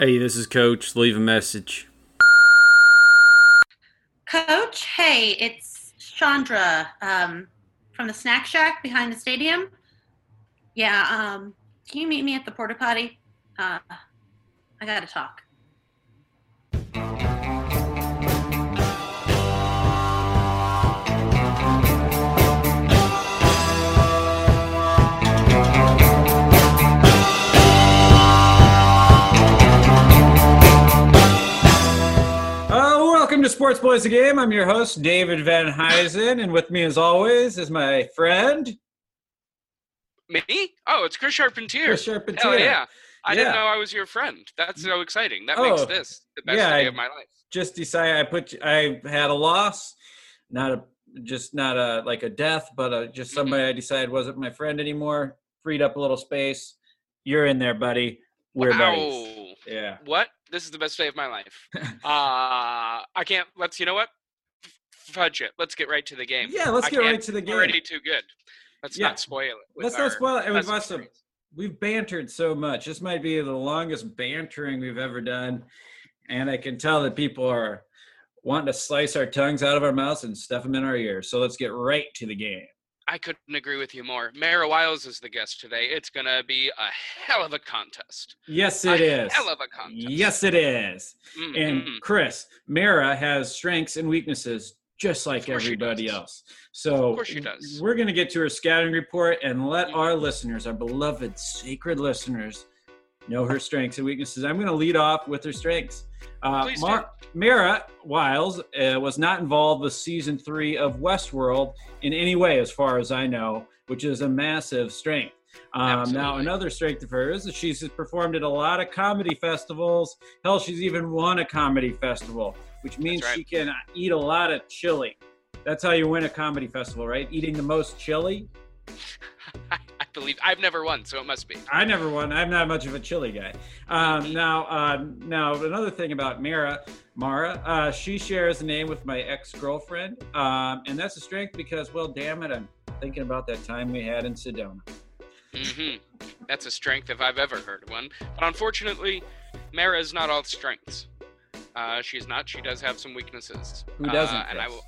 Hey, this is Coach. Leave a message. Coach, hey, it's Chandra um, from the Snack Shack behind the stadium. Yeah, um, can you meet me at the porta potty? Uh, I gotta talk. To Sports Bullies the Game. I'm your host, David Van Huysen, and with me, as always, is my friend Me? Oh, it's Chris Charpentier. Chris Charpentier. Hell yeah. I Yeah. didn't know I was your friend. That's so exciting. That makes Oh, this the best yeah, day of my life. Just decided I put I had a loss, not a just not a like a death, but a, just Mhm. somebody I decided wasn't my friend anymore. Freed up a little space. You're in there, buddy. We're buddies. Yeah. What? This is the best day of my life. uh I can't let's you know what? Fudge it. Let's get right to the game. Yeah, let's I get right to the game. Already too good. Let's Yeah. not spoil it. Let's not spoil it. And we've pleasant also stories. we've bantered so much. This might be the longest bantering we've ever done, and I can tell that people are wanting to slice our tongues out of our mouths and stuff them in our ears. So let's get right to the game. I couldn't agree with you more. Mara Wiles is the guest today. It's gonna be a hell of a contest. Yes, a it is. Hell of a contest. Yes, it is. Mm, And. Chris, Mara has strengths and weaknesses just like Of course she everybody else. So Of course she does. we're going to get to her scouting report and let Mhm. our listeners, our beloved sacred listeners, know her strengths and weaknesses. I'm going to lead off with her strengths. Uh. Mar- Mara Wiles uh, was not involved with season three of Westworld in any way, as far as I know, which is a massive strength. Um, now, another strength of hers is she's performed at a lot of comedy festivals. Hell, she's even won a comedy festival, which means right. she can eat a lot of chili. That's how you win a comedy festival, right? Eating the most chili. Believe I've never won, so it must be. I never won. I'm not much of a chili guy. Um, now, uh, now another thing about Mara, Mara, uh, she shares a name with my ex-girlfriend, um, and that's a strength because, well, damn it, I'm thinking about that time we had in Sedona. hmm That's a strength if I've ever heard one. But unfortunately, Mara is not all strengths. Uh, she's not. She does have some weaknesses. Who doesn't? Uh, and I will.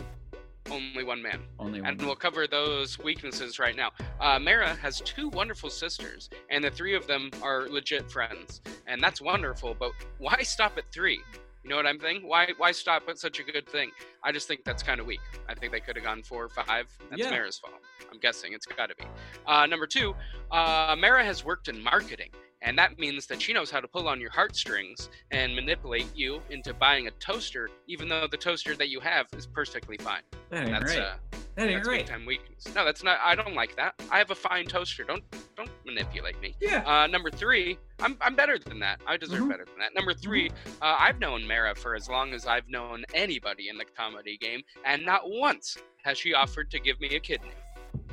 Only one man. Only one. And we'll cover those weaknesses right now. Uh, Mara has two wonderful sisters, and the three of them are legit friends, and that's wonderful. But why stop at three? You know what I'm thinking? Why why stop at such a good thing? I just think that's kind of weak. I think they could have gone four or five. That's Yeah. Mara's fault. I'm guessing it's got to be. Uh, number two, uh, Mara has worked in marketing, and that means that she knows how to pull on your heartstrings and manipulate you into buying a toaster, even though the toaster that you have is perfectly fine. that ain't That's right. uh, that ain't that's right. time weakness. No, that's not. I don't like that. I have a fine toaster. Don't don't manipulate me. Yeah. Uh, number three, I'm I'm better than that. I deserve Mhm. better than that. Number 3 uh, I've known Mara for as long as I've known anybody in the comedy game, and not once has she offered to give me a kidney.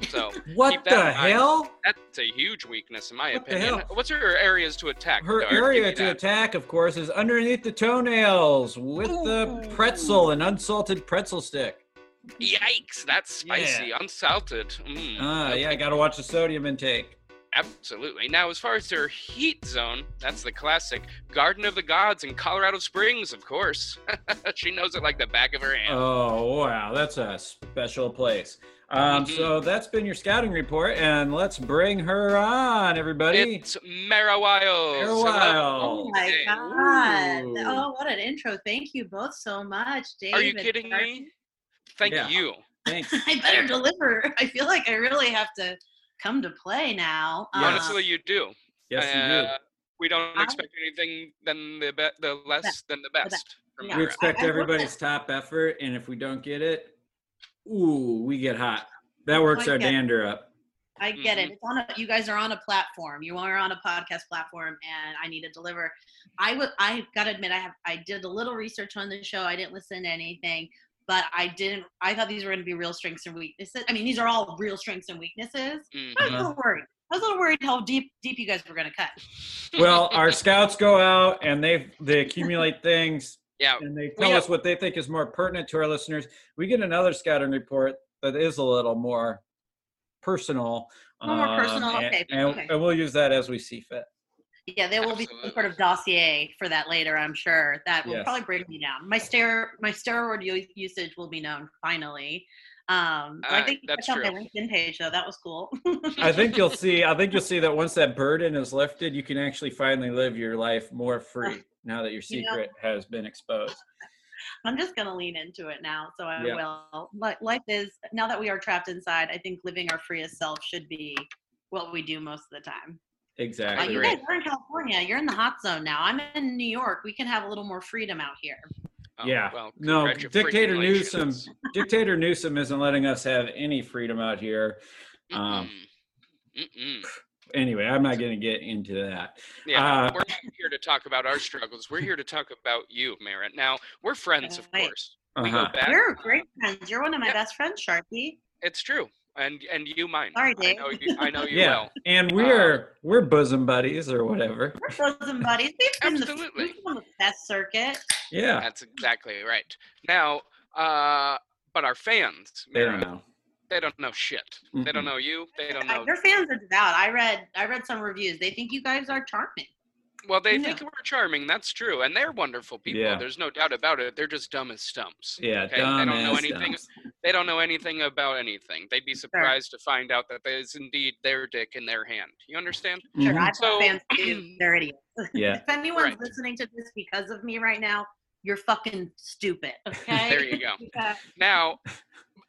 So What the that in mind. hell? that's a huge weakness in my What the opinion. hell? What's her areas to attack? Her Dart? Area to that. attack, of course, is underneath the toenails with the pretzel an unsalted pretzel stick. Yikes! That's spicy, unsalted. Mm, Ah, okay. yeah, I gotta watch the sodium intake. Absolutely. Now, as far as their heat zone, that's the classic Garden of the Gods in Colorado Springs, of course. she knows it like the back of her hand. Oh wow, that's a special place. Um, Mhm. so that's been your scouting report, and let's bring her on, everybody. it's Mara Wiles. Mara Wiles. Oh my Hey. god! Ooh. Oh, what an intro! Thank you both so much, Dave. Are you kidding Darcy. me? Thank Yeah. you. Thanks. I better deliver. I feel like I really have to come to play now. Yes. Uh, Honestly, you do. Yes, you do. Uh, We don't I- expect anything than the be- the less than the best. best. Yeah. We expect I- I everybody's top effort, and if we don't get it, ooh, we get hot. That works our Okay. dander up. I get it. It's on a, you guys are on a platform. You are on a podcast platform, and I need to deliver. I would. I gotta admit, I have. I did a little research on the show. I didn't listen to anything, but I didn't. I thought these were going to be real strengths and weaknesses. I mean, these are all real strengths and weaknesses. Mhm. I was a Uh-huh. little worried. I was a little worried how deep deep you guys were going to cut. Well, our scouts go out and they they accumulate things yeah. and they We tell have- us what they think is more pertinent to our listeners. We get another scouting report that is a little more personal. A little more personal, and, okay, And, okay. and we'll use that as we see fit. Yeah, there will be some sort of dossier for that later, I'm sure. That will Yes. probably bring me down. My stero my steroid usage will be known finally. Um, so I Uh, think that's that's on my. LinkedIn page, though. That was cool. I think you'll see. I think you'll see that once that burden is lifted, you can actually finally live your life more free. Now that your You know- secret has been exposed. I'm just gonna lean into it now, so I Yeah. will. Li- Life is now that we are trapped inside. I think living our freest self should be what we do most of the time. Uh, Exactly you right. guys are in California. You're in the hot zone now. I'm in New York. We can have a little more freedom out here. Oh, yeah. Well, no, dictator Newsom. Dictator Newsom isn't letting us have any freedom out here. Um, Mm-mm. Anyway, I'm not going to get into that. Yeah, Uh, we're not here to talk about our struggles. We're here to talk about you, Merritt. Now, we're friends, of Right. course. We go Uh-huh. back. You're great friends. You're one of my Yeah. best friends, Sharpie. It's true, and and you mine. Sorry, I Dave. know you. I know you Yeah, well. and we're we're bosom buddies or whatever. We're bosom buddies. We've been the, Absolutely. we've been on the best circuit. Yeah, That's exactly right. Now, uh, but our fans, they don't Merritt, know. They don't know shit. They don't know you. They don't know. Your fans are devout. I read I read some reviews. They think you guys are charming. Well, they Yeah. think we're charming. That's true, and they're wonderful people. Yeah. There's no doubt about it. They're just dumb as stumps. Yeah, Okay, they don't know ass anything. dumps. They don't know anything about anything. They'd be surprised to find out that that is indeed their dick in their hand. You understand? Sure, Mhm. I've So- fans too. They're idiots. Yeah, If anyone's Right. listening to this because of me right now, you're fucking stupid. Okay. There you go. Yeah. Now,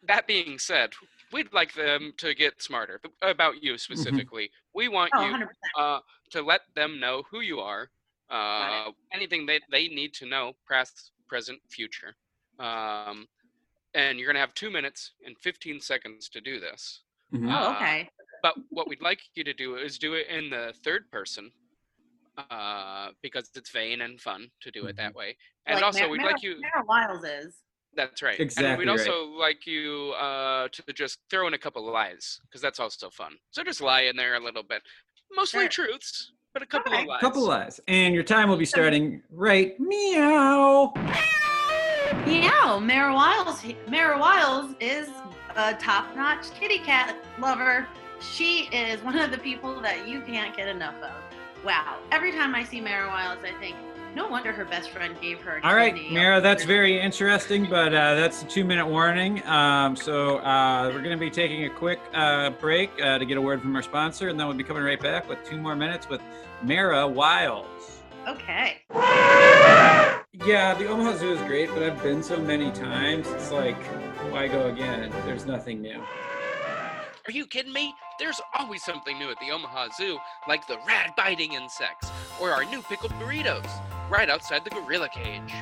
that being said, we'd like them to get smarter about you specifically. We want Oh, you uh, to let them know who you are, uh, anything that they need to know, past, present, future. Um, and you're going to have two minutes and 15 seconds to do this. Mhm. Uh, Oh, okay. But what we'd like you to do is do it in the third person. Uh, because it's vain and fun to do it that way, and Like also Mar- we'd Mara- like you. Mara Wiles is. That's right. And Exactly we'd right. also like you uh, to just throw in a couple of lies, because that's also fun. So just lie in there a little bit. Mostly Sure. truths, but a couple Okay. of lies. A couple lies, and your time will be starting right meow. Meow. Mara Wiles. Mara Wiles is a top-notch kitty cat lover. She is one of the people that you can't get enough of. Wow. Every time I see Mara Wiles, I think, no wonder her best friend gave her. a All right, kidney. Mara, that's very interesting, but uh, that's a two-minute warning. Um, so uh, we're going to be taking a quick uh, break uh, to get a word from our sponsor, and then we'll be coming right back with two more minutes with Mara Wiles. Okay. Yeah, the Omaha Zoo is great, but I've been so many times. It's like, why go again? There's nothing new. Are you kidding me? There's always something new at the Omaha Zoo, like the rad biting insects, or our new pickled burritos, right outside the gorilla cage.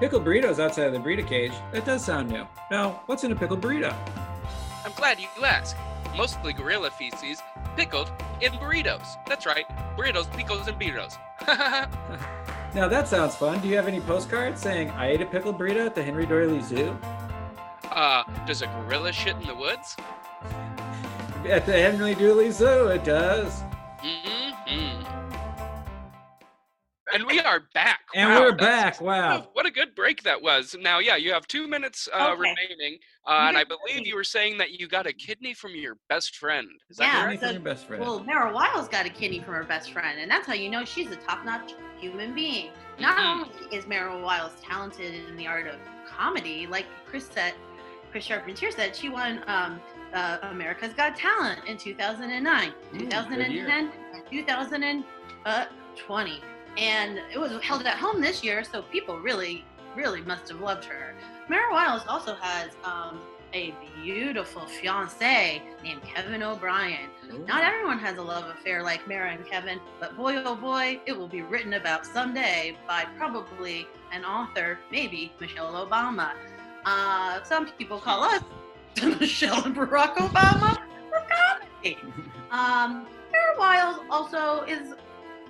Pickled burritos outside of the burrito cage. That does sound new. Now, what's in a pickled burrito? I'm glad you asked. Mostly gorilla feces, pickled in burritos. That's right, burritos, pickles, and burritos. Now that sounds fun. Do you have any postcards saying I ate a pickled burrito at the Henry Doorly Zoo? uh, does a gorilla shit in the woods? At the Henry Doorly Zoo, it does. hmm And we are back. And Wow, we're back. Wow. What a good break that was. Now, yeah, you have two minutes uh, Okay. remaining, uh, and I believe you were saying that you got a kidney from your best friend. Is that Yeah, correct? So- your best friend. Well, Mara Wiles got a kidney from her best friend, and that's how you know she's a top-notch human being. Not Mhm. only is Mara Wiles talented in the art of comedy, like Chris said, Chris Charpentier said, she won um, uh, America's Got Talent in 2009, Mm, 2010, 2020, and it was held at home this year, so people really, really must have loved her. Mara Wiles also has um, a beautiful fiance named Kevin O'Brien. Not everyone has a love affair like Mara and Kevin, but boy oh boy, it will be written about someday by probably an author, maybe Michelle Obama. Uh, some people call us Michelle and Barack Obama for comedy. Um, Mara Wiles also is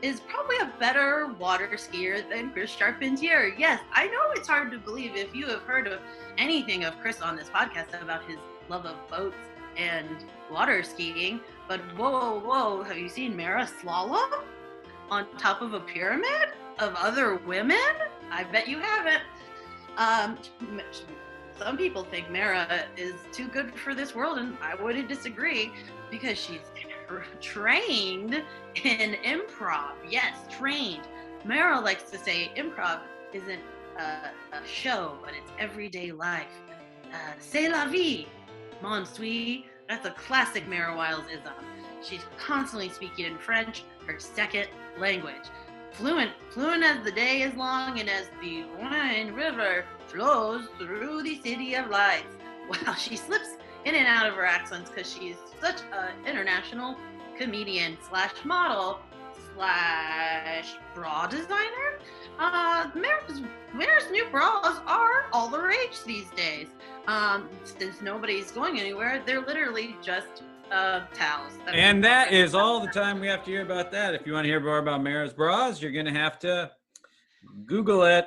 is probably a better water skier than Chris Charpentier. Yes, I know it's hard to believe if you have heard of anything of Chris on this podcast about his love of boats and water skiing. But whoa, whoa, have you seen Mara slalom on top of a pyramid of other women? I bet you haven't. Um, some people think Mara is too good for this world, and I wouldn't disagree because she's trained in improv. Yes, trained. Meryl likes to say improv isn't a, a show, but it's everyday life. Uh, c'est la vie, mon suis. That's a classic Meryl Wilesism. She's constantly speaking in French, her second language. Fluent, fluent as the day is long and as the Rhine River flows through the city of lights. Wow, she slips in and out of her accents because she's such an international comedian slash model slash bra designer. Uh, Mare's, Mare's new bras are all the rage these days. Um, since nobody's going anywhere, they're literally just uh, towels. That's And that is all the time we have to hear about that. If you want to hear more about Mara's bras, you're going to have to Google it.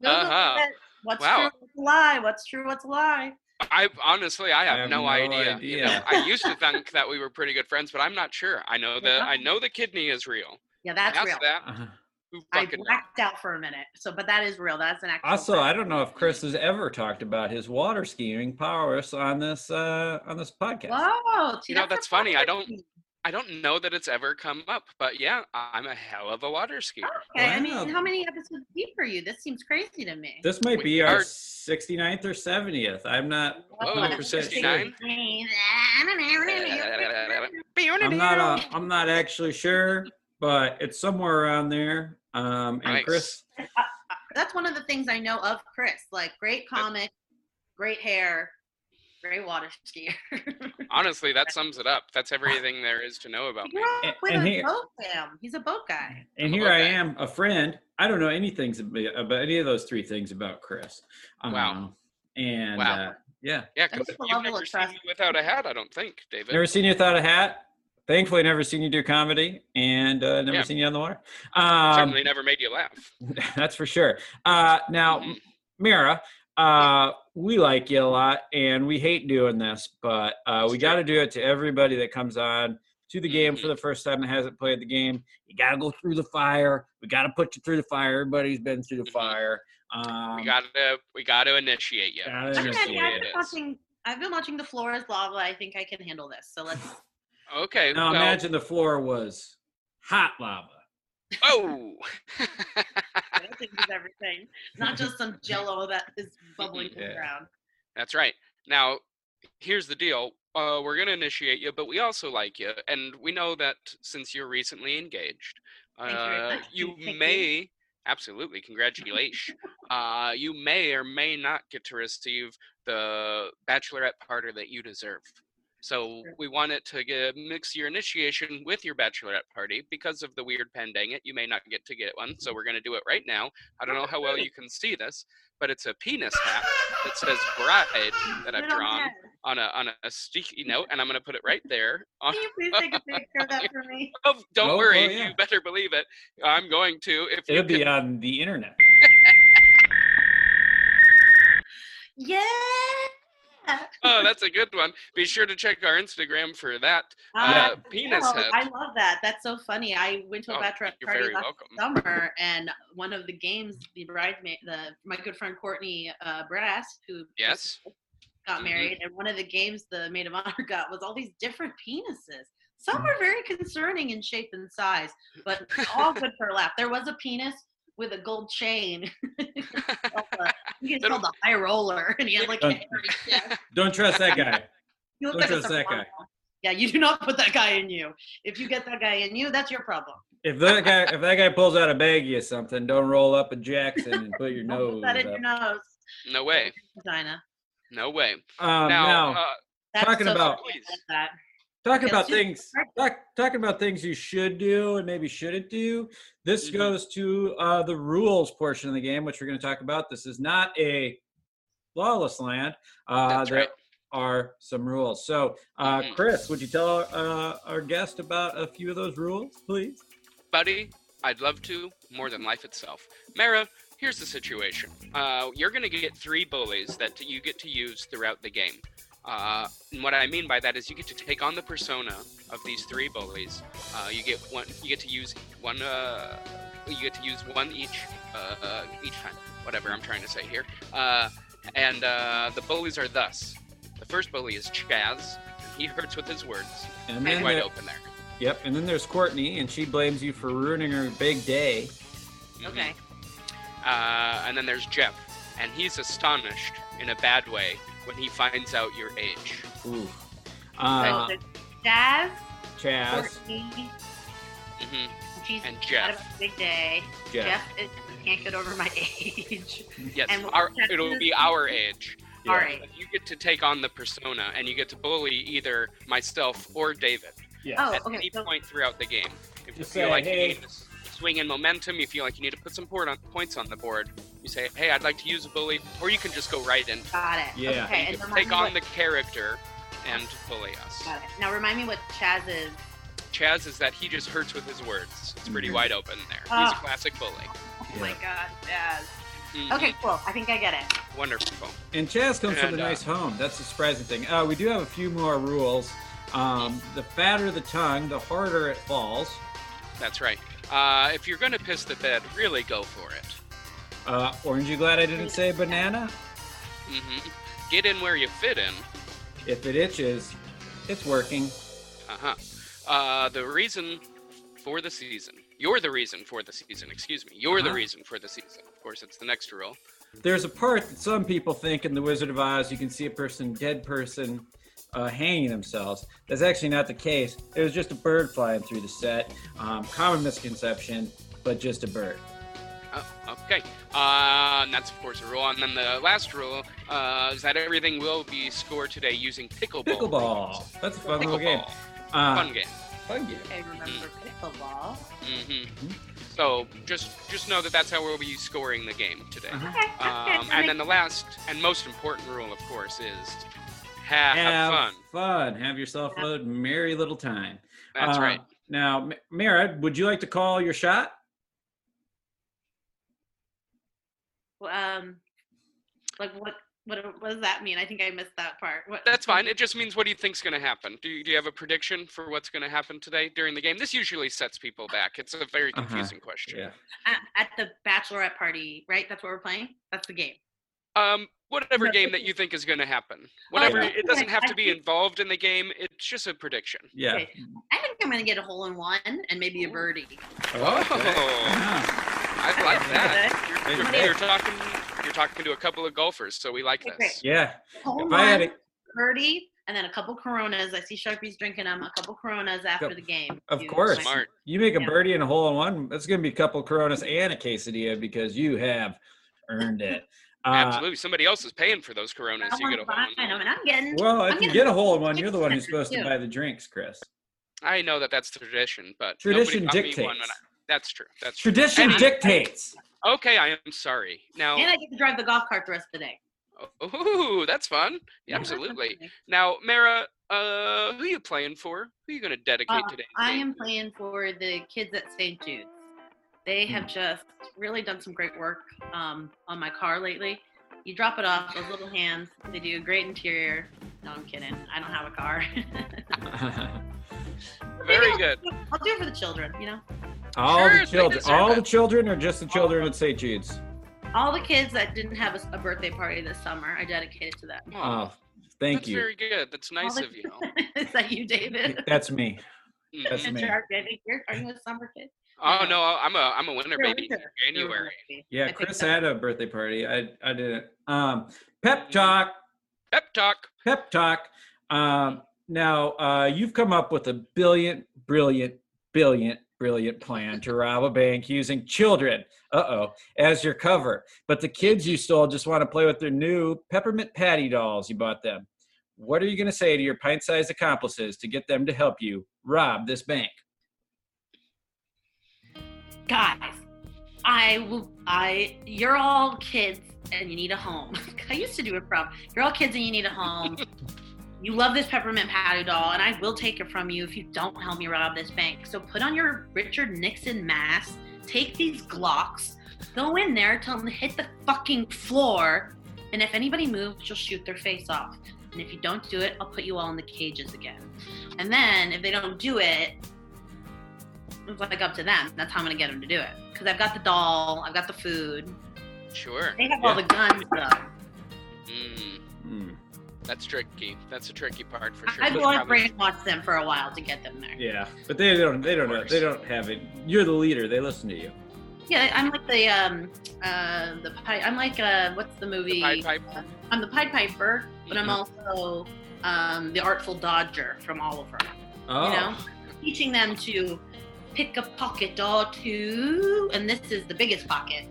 Google Uh-huh. it. What's Wow. true? What's a lie? What's true? What's a lie? I honestly, I have, have no, no idea. idea. You know, I used to think that we were pretty good friends, but I'm not sure. I know the I know the kidney is real. Yeah, that's Past real. that, Uh, who I fucking knows? blacked out for a minute. So, but that is real. That's an actual. Also, fact. I don't know if Chris has ever talked about his water skiing powers on this uh, on this podcast. Whoa, see, You know, a that's funny. I don't- funny- I don't know that it's ever come up, but yeah, I'm a hell of a water skier. Okay, I mean, how many episodes deep are you? This seems crazy to me. This might We be our are- 69th or 70th. I'm not Whoa, 100% 69? I'm not uh, I'm not actually sure, but it's somewhere around there. Um, and Nice. Chris, That's one of the things I know of Chris. Like, great comic, great hair, great water skier. Honestly, that sums it up. That's everything there is to know about He me. grew with And a he- boat fam. He's a boat guy. and I'm here I okay. am, a friend. I don't know anything about any of those three things about Chris. Wow. Um, and Wow. uh, yeah, Yeah, because you've never seen trust. me without a hat, I don't think, David. never seen you without a hat. Thankfully, never seen you do comedy, and uh, never Yeah. seen you on the water. Um, Certainly never made you laugh. That's for sure. Uh, now. Mira, uh, we like you a lot, and we hate doing this, but uh, we got to do it to everybody that comes on to the game for Mhm. the first time and hasn't played the game. You got to go through the fire. We got to put you through the fire. Everybody's been through the Mhm. fire. Um, we gotta we gotta initiate you. Gotta That's I'm just initiate the ready. way I've been watching. I've been watching The Floor is Lava. I think I can handle this. So let's. Okay. now, well, imagine the floor was hot lava. Oh. I think it's everything, not just some Jello that is bubbling from the ground. That's right. Now, here's the deal. Uh, we're going to initiate you, but we also like you. And we know that since you're recently engaged, you uh, you you. may, absolutely, congratulations. uh, you may or may not get to receive the bachelorette party that you deserve. So we want it to get, mix your initiation with your bachelorette party because of the weird pandemic. You may not get to get one, so we're going to do it right now. I don't know how well you can see this, but it's a penis hat that says bride that I've it on drawn on a on a sticky note, and I'm going to put it right there. On, Can you please take a picture of that for me? oh, don't Oh, oh worry, oh, yeah. you better believe it. I'm going to. If It'll be can- on the internet. Yeah. oh, that's a good one. Be sure to check our Instagram for that. Uh, Uh, penis no, head. I love that. That's so funny. I went to a Oh, bachelorette party last welcome. summer, and one of the games, the bridesmaid, the my good friend Courtney uh, Brass, who Yes. got Mhm. married, and one of the games the maid of honor got was all these different penises. Some Mm. were very concerning in shape and size, but all good for a laugh. There was a penis with a gold chain. called the- it's called the high roller, and he had like Don't- hairy. Don't trust that guy. Don't like trust that guy. Yeah, you do not put that guy in you. If you get that guy in you, that's your problem. If that guy if that guy pulls out a baggie or something, don't roll up a Jackson and put your Don't nose. put that in up. your nose. no way. Vagina. No way. Um, now, now, uh, Talking so about- funny about that. Talking about things talk, talking about things you should do and maybe shouldn't do this Mhm. goes to uh, the rules portion of the game which we're going to talk about this is not a lawless land uh, That's there right. are some rules so uh, Mhm. chris would you tell uh, our guest about a few of those rules please buddy, I'd love to more than life itself. Mara, here's the situation. Uh, you're going to get three bullies that you get to use throughout the game. Uh, and what I mean by that is you get to take on the persona of these three bullies. Uh, you get one. You get to use one. Uh, you get to use one each. Uh, uh, each time. Whatever I'm trying to say here. Uh, and uh, the bullies are thus. The first bully is Chaz. He hurts with his words. and then, wide open there. Yep. And then there's Courtney, and she blames you for ruining her big day. Okay. Uh, and then there's Jeff, and he's astonished in a bad way when he finds out your age. Ooh. So Uh, there's Jazz, Chaz, Courtney, hmm she's And had Jeff. a big day. Jeff. Jeff is, can't get over my age. Yes, And our, it'll be our age. Yeah. All right. You get to take on the persona, and you get to bully either myself or David Yeah. Oh, at okay. any So, point throughout the game. If you feel say, like "Hey." you need to swing in momentum, you feel like you need to put some port on, points on the board, you say, "Hey, I'd like to use a bully," or you can just go right in. got it. Yeah. Okay. You And can remind take on what, the character and bully us. Got it. Now remind me what Chaz is. Chaz is that he just hurts with his words. It's pretty Mhm. wide open there. He's Ah. a classic bully. Oh Yeah. my God, Chaz. Mhm. Okay, cool. I think I get it. Wonderful. And Chaz comes from a uh, nice home. That's the surprising thing. Uh, we do have a few more rules. Um, the fatter the tongue, the harder it falls. That's right. Uh, if you're gonna piss the bed, really go for it. Uh, orange, you glad I didn't say banana? hmm Get in where you fit in. If it itches, it's working. Uh-huh. Uh The reason for the season. You're the reason for the season. Excuse me. You're the Uh-huh. reason for the season. Of course, it's the next rule. There's a part that some people think in The Wizard of Oz you can see a person, dead person, uh, hanging themselves. That's actually not the case. It was just a bird flying through the set. Um, common misconception, but just a bird. Oh, okay. Uh, and that's of course a rule. And then the last rule uh, is that everything will be scored today using pickleball. Pickleball. rules. That's a fun little game. Pickleball. Uh, Fun game. Fun game. I remember pickleball. Mm-hmm. So just just know that that's how we'll be scoring the game today. Uh-huh. Okay. okay, Um, and then the last and most important rule, of course, is have, Have fun. fun. Have yourself a merry little time. That's Uh, right. Now, M- Mara, would you like to call your shot? Um, like what? What, what does that mean? I think I missed that part. What, That's fine. It just means what do you think's going to happen? Do you, do you have a prediction for what's going to happen today during the game? This usually sets people back. It's a very Uh-huh. confusing question. Yeah. at, at the bachelorette party, right? That's what we're playing. That's the game. Um, whatever No, game that you think is going to happen. Whatever. yeah. It doesn't have to be involved in the game. It's just a prediction. Yeah. Okay. I think I'm gonna get a hole in one and maybe a birdie. Oh, okay. Oh. Uh-huh. I like that. You're, you're, you're talking. You're talking to a couple of golfers, so we like Okay, this. Yeah. Hole in If I had one, a, birdie, and then a couple Coronas. I see Sharpies drinking them. A couple Coronas after Yep. the game. Of You- course. Smart. you make a Yeah. birdie and a hole in one, that's going to be a couple Coronas and a quesadilla because you have earned it. Uh, Absolutely. Somebody else is paying for those Coronas. You Someone's get a hole in them, one. and I'm getting. Well, I'm if you get a hole in one, you're the one who's expensive, supposed to buy the drinks, Chris. I know that that's tradition, but Tradition nobody bought me one dictates. When I- that's true. That's true. Tradition Any- dictates. Okay, I am sorry. Now, And I get to drive the golf cart the rest of the day. ooh, that's fun. Yeah, Absolutely. Now, Mara, uh, who are you playing for? Who are you going to dedicate Uh, today? I am playing for the kids at St. Jude's. They have just really done some great work um, on my car lately. You drop it off, those little hands, they do a great interior. No, I'm kidding. I don't have a car. Very good. I'll, I'll do it for the children, you know? All Sure, the children, all it. the children, or just the children at St. Jude's? All the kids that didn't have a birthday party this summer, I dedicated to them. Oh, thank that's you. very good. That's nice the- of you. Is that you, David? That's me. Mm. That's me. Sharp, I think you're, you a summer kid? Oh no, I'm a I'm a winter You're baby. winter. You're a winter January. Yeah, I Chris so. had a birthday party. I I didn't. Um, pep talk. Pep talk. Pep talk. Um, now uh, you've come up with a brilliant, brilliant, brilliant, brilliant plan to rob a bank using children. Uh oh, as your cover. But the kids you stole just want to play with their new peppermint patty dolls you bought them. What are you going to say to your pint-sized accomplices to get them to help you rob this bank? guys i will i you're all kids and you need a home i used to do it from you're all kids and you need a home you love this peppermint patty doll and i will take it from you if you don't help me rob this bank so put on your richard nixon mask take these glocks go in there tell them to hit the fucking floor and if anybody moves you'll shoot their face off and if you don't do it i'll put you all in the cages again and then if they don't do it it's like up to them. That's how I'm gonna get them to do it. Because I've got the doll, I've got the food. Sure. They have all the guns though. Mm. That's tricky. That's a tricky part for sure. I But want to probably- brainwash them for a while to get them there. Yeah, but they don't. They don't know. They don't have it. You're the leader. They listen to you. Yeah, I'm like the um uh the Pied, I'm like uh what's the movie? Pied Pipe? I'm the Pied Piper, but I'm Mhm. also um the Artful Dodger from Oliver. Oh, You know, teaching them to pick a pocket or two, and this is the biggest pocket.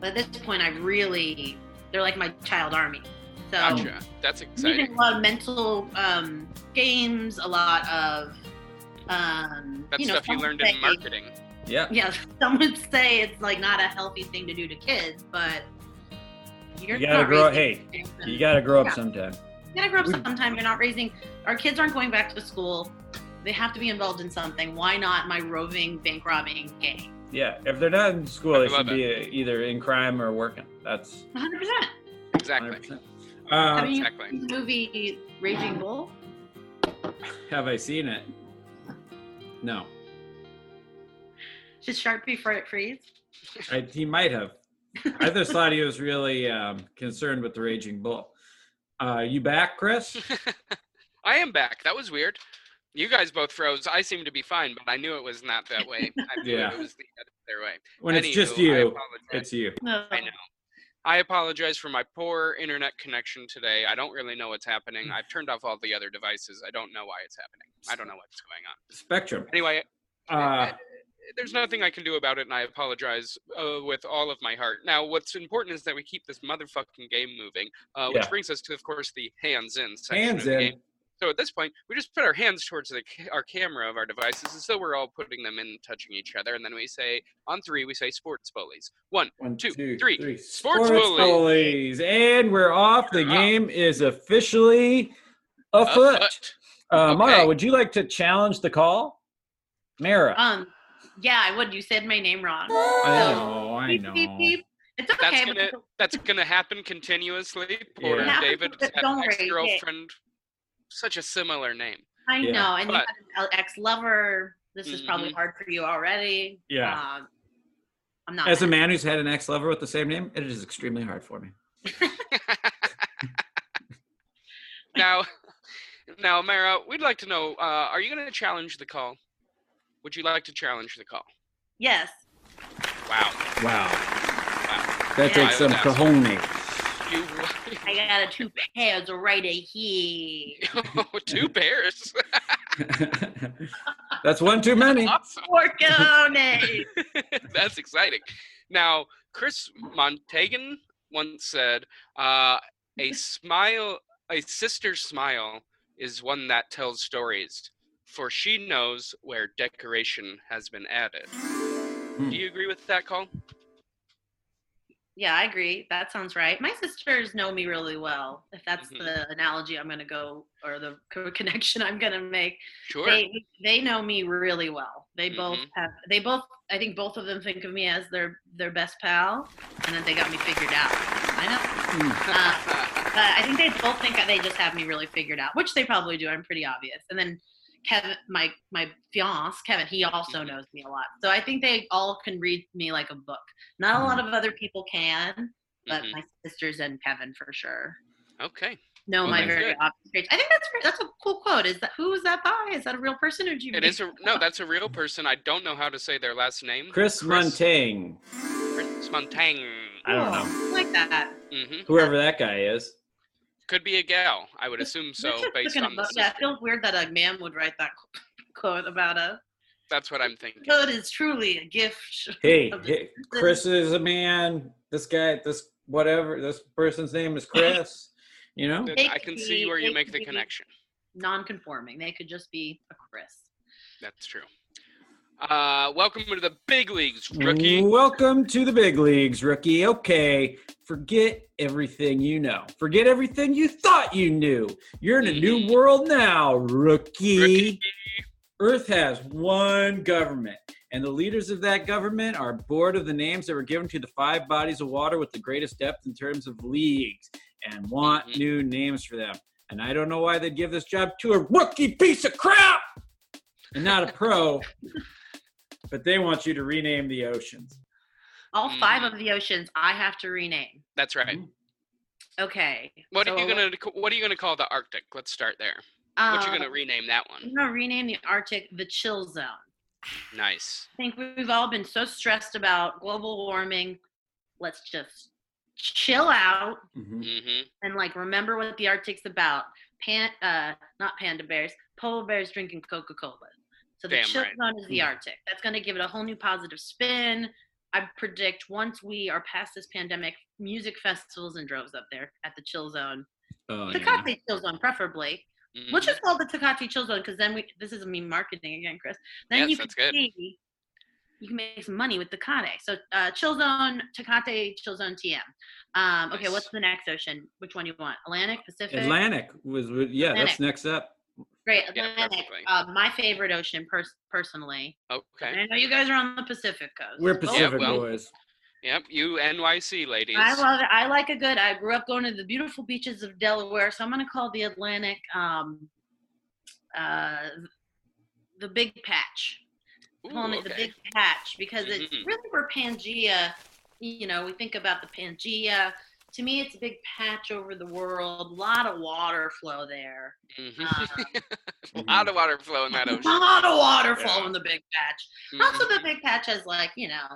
But at this point, I really they're like my child army. So Gotcha. That's I'm exciting. using a lot of mental um, games, a lot of um, That's you know, stuff you learned would in marketing. yeah. Yeah, some would say it's like not a healthy thing to do to kids, but you're You gotta grow. raising Hey, kids. you gotta grow up Yeah. sometime. You gotta grow up sometime. You're not raising our kids aren't going back to school. They have to be involved in something. Why not my roving bank robbing gang? Yeah, if they're not in school, I they love should be uh, either in crime or working. That's 100. percent Exactly. 100%. Have Um, you exactly. seen the movie Raging Bull? have I seen it? No, Just sharp before it freeze. I, he might have. I just thought he was really um, concerned with the raging bull. Uh, you back, Chris? I am back. That was weird. You guys both froze. I seem to be fine, but I knew it was not that way. I knew Yeah. it was the other way. When it's just you, it's you. No. I know. I apologize for my poor internet connection today. I don't really know what's happening. I've turned off all the other devices. I don't know why it's happening. I don't know what's going on. Spectrum. Anyway, Uh, there's nothing I can do about it, and I apologize uh, with all of my heart. Now, what's important is that we keep this motherfucking game moving, uh, which Yeah. brings us to, of course, the hands-in section hands in. Game. So at this point, we just put our hands towards the, our camera of our devices, as though we're all putting them in, touching each other, and then we say, on three, we say sports bullies. One, One, two, two, three. three. Sports bullies. bullies. And we're off. The We're off. game is officially afoot. afoot. Uh, Mara, would you like to challenge the call? Mara. Um, yeah, I would. You said my name wrong. I so- know, I know. beep, beep. It's okay. That's gonna that's gonna happen continuously. Poor Yeah. It David don't worry, ex-girlfriend, such a similar name. I Yeah. know, and But- you have an ex-lover. This is probably Mhm. hard for you already. Yeah. Um, I'm not. As a man who's had an ex lover with the same name, it is extremely hard for me. now, now, Mara, we'd like to know: uh, Are you going to challenge the call? Would you like to challenge the call? Yes. Wow, Wow. wow. That Yeah. takes some I was cojones. You I got a two pairs right here. two pairs. That's one too many. awesome. Porcone. That's exciting. Now, Chris Montagan once said, uh, "A smile, a sister's smile, is one that tells stories, for she knows where decoration has been added." Hmm. Do you agree with that call? Yeah, I agree. That sounds right. My sisters know me really well. If that's Mhm. the analogy I'm going to go, or the connection I'm going to make, Sure. they they know me really well. They both Mhm. have. They both. I think both of them think of me as their their best pal, and then they got me figured out. I know. Hmm. But I think they both think that they just have me really figured out, which they probably do. I'm pretty obvious. And then Kevin, my my fiance, Kevin, he also Mhm. knows me a lot. So I think they all can read me like a book. Not a lot of other people can, but Mhm. my sisters and Kevin for sure Okay. No, Well, my very good. obvious. I think that's that's a cool quote. Is that who is that by? Is that a real person or do you? It make is a no. That's a real person. I don't know how to say their last name. Chris, Montaigne. Chris Montaigne. I don't know. I like that. Mm-hmm. Whoever that guy is. Could be a gal. I would assume so, just based looking on the about- yeah, it sister. feels weird that a man would write that quote about a That's what I'm thinking. good is truly a gift. Hey, hey, Chris is a man. This guy, this whatever, this person's name is Chris. You know? They I can see be- where you make the connection. non-conforming. They could just be a Chris. That's true. Uh, welcome to the big leagues, rookie. Welcome to the big leagues, rookie. Okay, forget everything you know. Forget everything you thought you knew. You're in a new Mhm. world now, rookie. Rookie. Earth has one government, and the leaders of that government are bored of the names that were given to the five bodies of water with the greatest depth in terms of leagues and want Mhm. new names for them. And I don't know why they'd give this job to a rookie piece of crap and not a pro, but they want you to rename the oceans. All five Mhm. of the oceans I have to rename. That's right. Okay. What so are you gonna What are you gonna call the Arctic? Let's start there. What you um, gonna rename that one? I'm one? gonna rename the Arctic the chill zone. Nice. I think we've all been so stressed about global warming. Let's just chill out Mhm. Mm-hmm. and like remember what the Arctic's about. Pan, uh, not panda bears, polar bears drinking Coca Cola. So the Damn chill right. zone is the Hmm. Arctic. That's going to give it a whole new positive spin. I predict once we are past this pandemic, music festivals and droves up there at the chill zone. Oh, yeah. Chill zone, preferably. Mhm. We'll just call the Tecate chill zone because then we. This is me marketing again, Chris. Then Yes, you that's can good. see. You can make some money with Tecate. So uh, chill zone, Tecate, chill zone, TM. Um, okay, Nice. what's the next ocean? Which one do you want? Atlantic, Pacific? Atlantic was yeah. Atlantic. That's next up. Great, Atlantic. perfectly. uh, my favorite ocean, pers- personally. And Okay. I know you guys are on the Pacific coast. We're Both- Pacific well, boys. Yep. You NYC ladies. I love it. I like a good. I grew up going to the beautiful beaches of Delaware, so I'm going to call the Atlantic um, uh, the Big Patch. Ooh, calling it the big patch because it's Mhm. really where Pangea, you know, we think about the Pangea. To me, it's a big patch over the world. A lot of water flow there. Mhm. Um, a lot of water flow in that ocean. a lot of water flow Yeah. in the big patch. Also, Mhm. the big patch has like you know,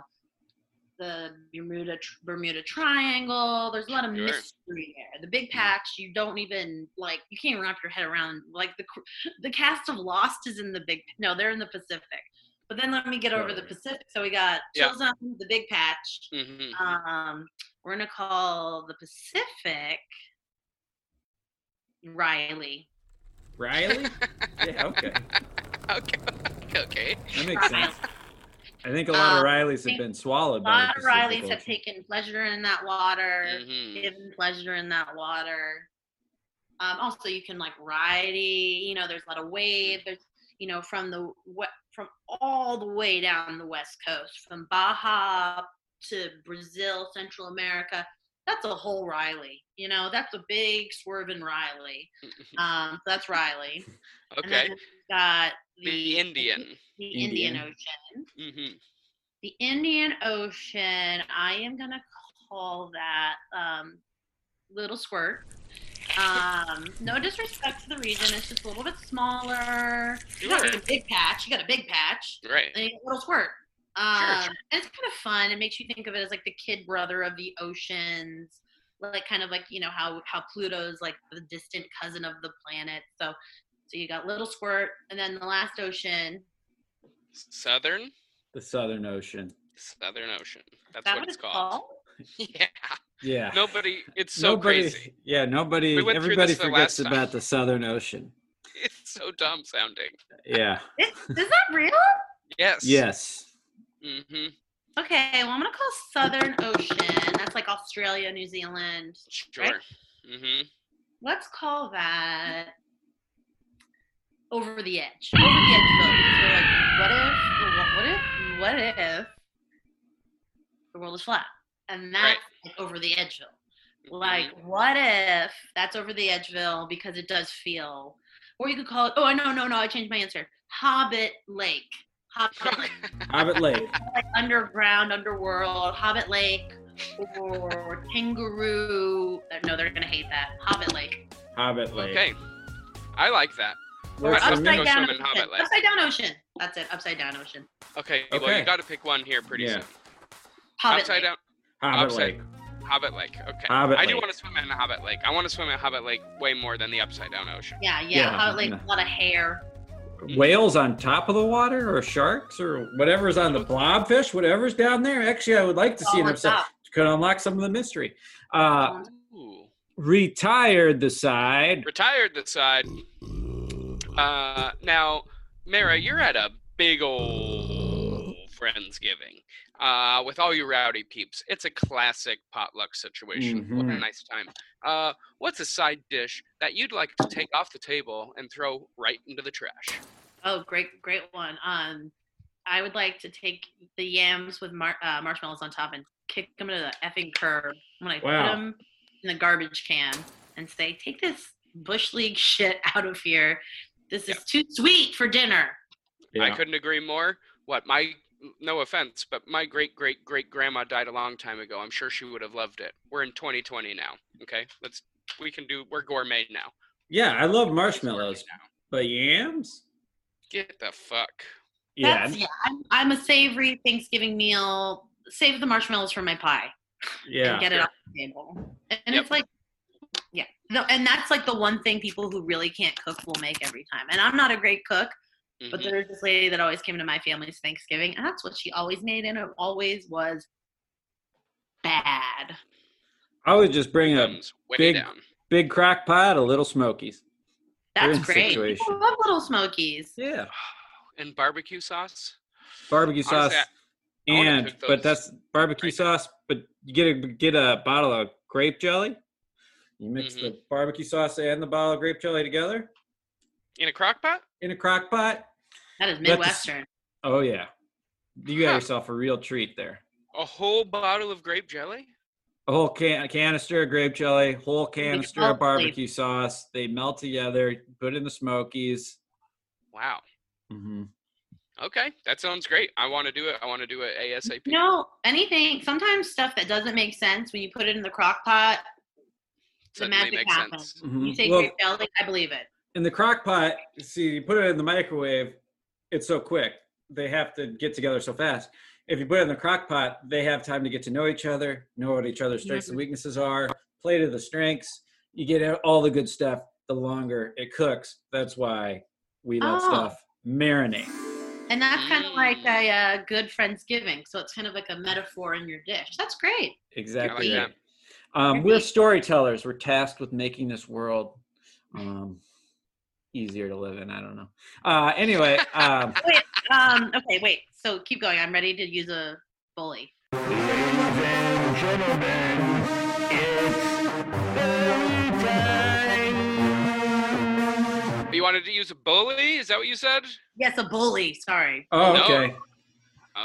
the Bermuda Bermuda Triangle. There's a lot of Sure. mystery there. The big Mm. patch, you don't even like. You can't wrap your head around. Like the the cast of Lost is in the big. No, they're in the Pacific. But then let me get over the Pacific. So we got Yeah. Chill Zone, the big patch. Mhm. Um, we're gonna call the Pacific Riley. Riley. yeah. Okay. Okay. Okay. That makes sense. I think a lot of Um, Rileys have been swallowed A by lot the of Pacific Rileys have taken pleasure in that water. Mhm. given pleasure in that water. Um, also, you can like ride, you know, there's a lot of wave. There's, you know, from the what from all the way down the west coast, from Baja to Brazil, Central America. That's a whole Riley. You know, that's a big swerving Riley. Um, so that's Riley. And Okay. then we've got the, The Indian. the Indian Indian. Ocean. hmm The Indian Ocean, I am gonna call that um, Little Squirt. Um, no disrespect to the region, it's just a little bit smaller. You got a big patch. You got a big patch, Right. and you got a little squirt. Um, sure. And it's kind of fun. It makes you think of it as like the kid brother of the oceans, like kind of like you know how how Pluto's like the distant cousin of the planet. So, so you got Little Squirt, and then the last ocean. Southern. The Southern Ocean. Southern Ocean. That's that what it's called. yeah. Yeah. Nobody. It's so nobody, crazy. Yeah, nobody. We went everybody this the forgets last time. about the Southern Ocean. It's so dumb sounding. Yeah. Is, is that real? Yes. Yes. hmm Okay, well, I'm gonna call Southern Ocean. That's like Australia, New Zealand. Sure. Right? hmm Let's call that over the edge. Over the edge vote. So like, what if, what if, what if the world is flat? And that's Right. like over the edgeville. Mm-hmm. Like, what if that's over the edgeville because it does feel, or you could call it. Oh, no, no, no! I changed my answer. Hobbit Lake. Hobbit Lake. Hobbit Lake. like underground, underworld, Hobbit Lake, or Kangaroo. No, they're gonna hate that. Hobbit Lake. Hobbit Lake. Okay. I like that. Works I'd for love to me. go Upside down ocean. Hobbit Lake. Upside down ocean. That's it. Upside down ocean. Okay. Well, you got to pick one here pretty Yeah. soon. Hobbit Upside Lake. down. Hobbit Upside- Lake. Hobbit Lake. Okay. Hobbit I do Lake. want to swim in Hobbit Lake. I want to swim in Hobbit Lake way more than the upside down ocean. Yeah, yeah. Yeah, Hobbit Lake. A lot of hair. Whales on top of the water, or sharks, or whatever's on the blobfish, whatever's down there. Actually, I would like to see All an upside. Could unlock some of the mystery. Uh, Ooh. retired the side. Retired the side. Uh, now, Mara, you're at a big old Friendsgiving uh, with all you rowdy peeps. It's a classic potluck situation. What a nice time. Uh, what's a side dish that you'd like to take off the table and throw right into the trash? Oh, great, great one. Um, I would like to take the yams with mar- uh, marshmallows on top and kick them to the effing curb. when I'm Wow. put them in the garbage can and say, "Take this bush league shit out of here. This is too sweet for dinner." I couldn't agree more. What my no offense, but my great great great grandma died a long time ago. I'm sure she would have loved it. We're in 2020 now. Okay, let's we can do. We're gourmet now. Yeah, I love marshmallows, now. but yams? Get the fuck. Yeah, That's, yeah. I'm, I'm a savory Thanksgiving meal. Save the marshmallows for my pie yeah. and get it Sure. off the table. And Yep. it's like, yeah. No, and that's like the one thing people who really can't cook will make every time. And I'm not a great cook, but Mhm. there's this lady that always came to my family's Thanksgiving, and that's what she always made, and it always was bad. I would just bring a big- down. big crock pot, a little Smokies. That's in great. situation. People love little smokies. Yeah. And barbecue sauce. Barbecue sauce. Honestly, I wanna and but that's barbecue right sauce, but you get a get a bottle of grape jelly. You mix Mm-hmm. the barbecue sauce and the bottle of grape jelly together In a crock pot? in a crock pot. That is Let the Midwestern. Oh yeah. You got Huh. yourself a real treat there. A whole bottle of grape jelly? A whole can a canister of grape jelly, whole canister of barbecue sauce. They melt together, put in the smokies. Wow. hmm Okay, that sounds great. I want to do it. I want to do it ASAP. You know, anything, sometimes stuff that doesn't make sense when you put it in the crock pot, the Suddenly magic happens. sense. Mhm. You say Well- grape jelly, I believe it. In the crock pot, see, you put it in the microwave, it's so quick. They have to get together so fast. If you put it in the crock pot, they have time to get to know each other, know what each other's strengths and Mhm. weaknesses are, play to the strengths. You get all the good stuff the longer it cooks. That's why we let Oh. stuff marinate. And that's kind of like a uh, good Friendsgiving. So it's kind of like a metaphor in your dish. That's great. Exactly. that. Um, we're storytellers. We're tasked with making this world um, easier to live in. I don't know. Uh, anyway, um, Wait, um, okay, wait. So keep going. I'm ready to use a bully. You wanted to use a bully? Is that what you said? Yes, a bully. Sorry. oh, No. okay.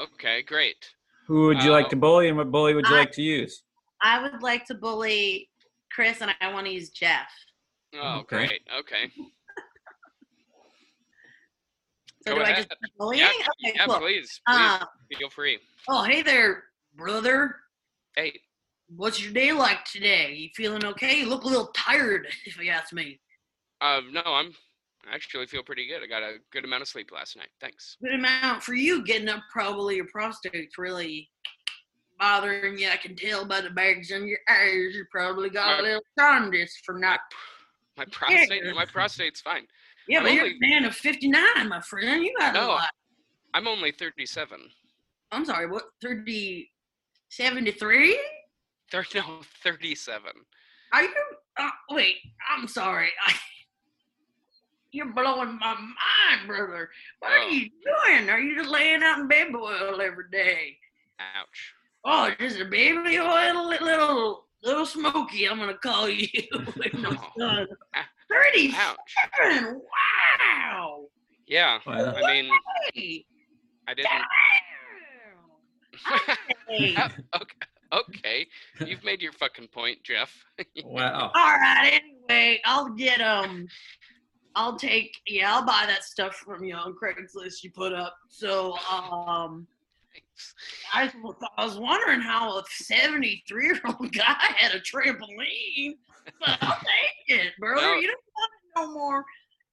Okay, great. Who would you like Uh, to bully, and what bully would you I- like to use? I would like to bully Chris, and I want to use Jeff. Oh, Okay. great. Okay. So Go do I just start bullying? Yeah, okay, yeah, cool. please, please Uh, feel free. oh, hey there, brother. Hey, What's your day like today? You feeling okay? You look a little tired, if you ask me. uh, no, I'm I actually feel pretty good. I got a good amount of sleep last night. Thanks. Good amount for you getting up. Probably your prostate's really bothering you. I can tell by the bags in your eyes. You probably got a little jaundice from not. my prostate, my prostate's fine. Yeah, I'm but you're a man of 59, my friend. You got a No. lot. I'm only 37. I'm sorry, what, 30, 73? 30, no, 37. Are you? Uh, wait, I'm sorry. I, you're blowing my mind, brother. What Oh. are you doing? Are you just laying out in baby oil every day? Ouch. Oh, just a baby oil, little little smoky. I'm gonna call you. Oh. Son. Ah. Thirty-seven. Ouch. Wow. Yeah. Wow. I mean, Hey. I didn't. Damn. Okay. Okay. You've made your fucking point, Jeff. Wow. All right. Anyway, I'll get um, I'll take yeah, I'll buy that stuff from you on Craigslist you put up. So um, I I was wondering how a 73 year old guy had a trampoline. But I'll take it, brother. No. You don't want it no more.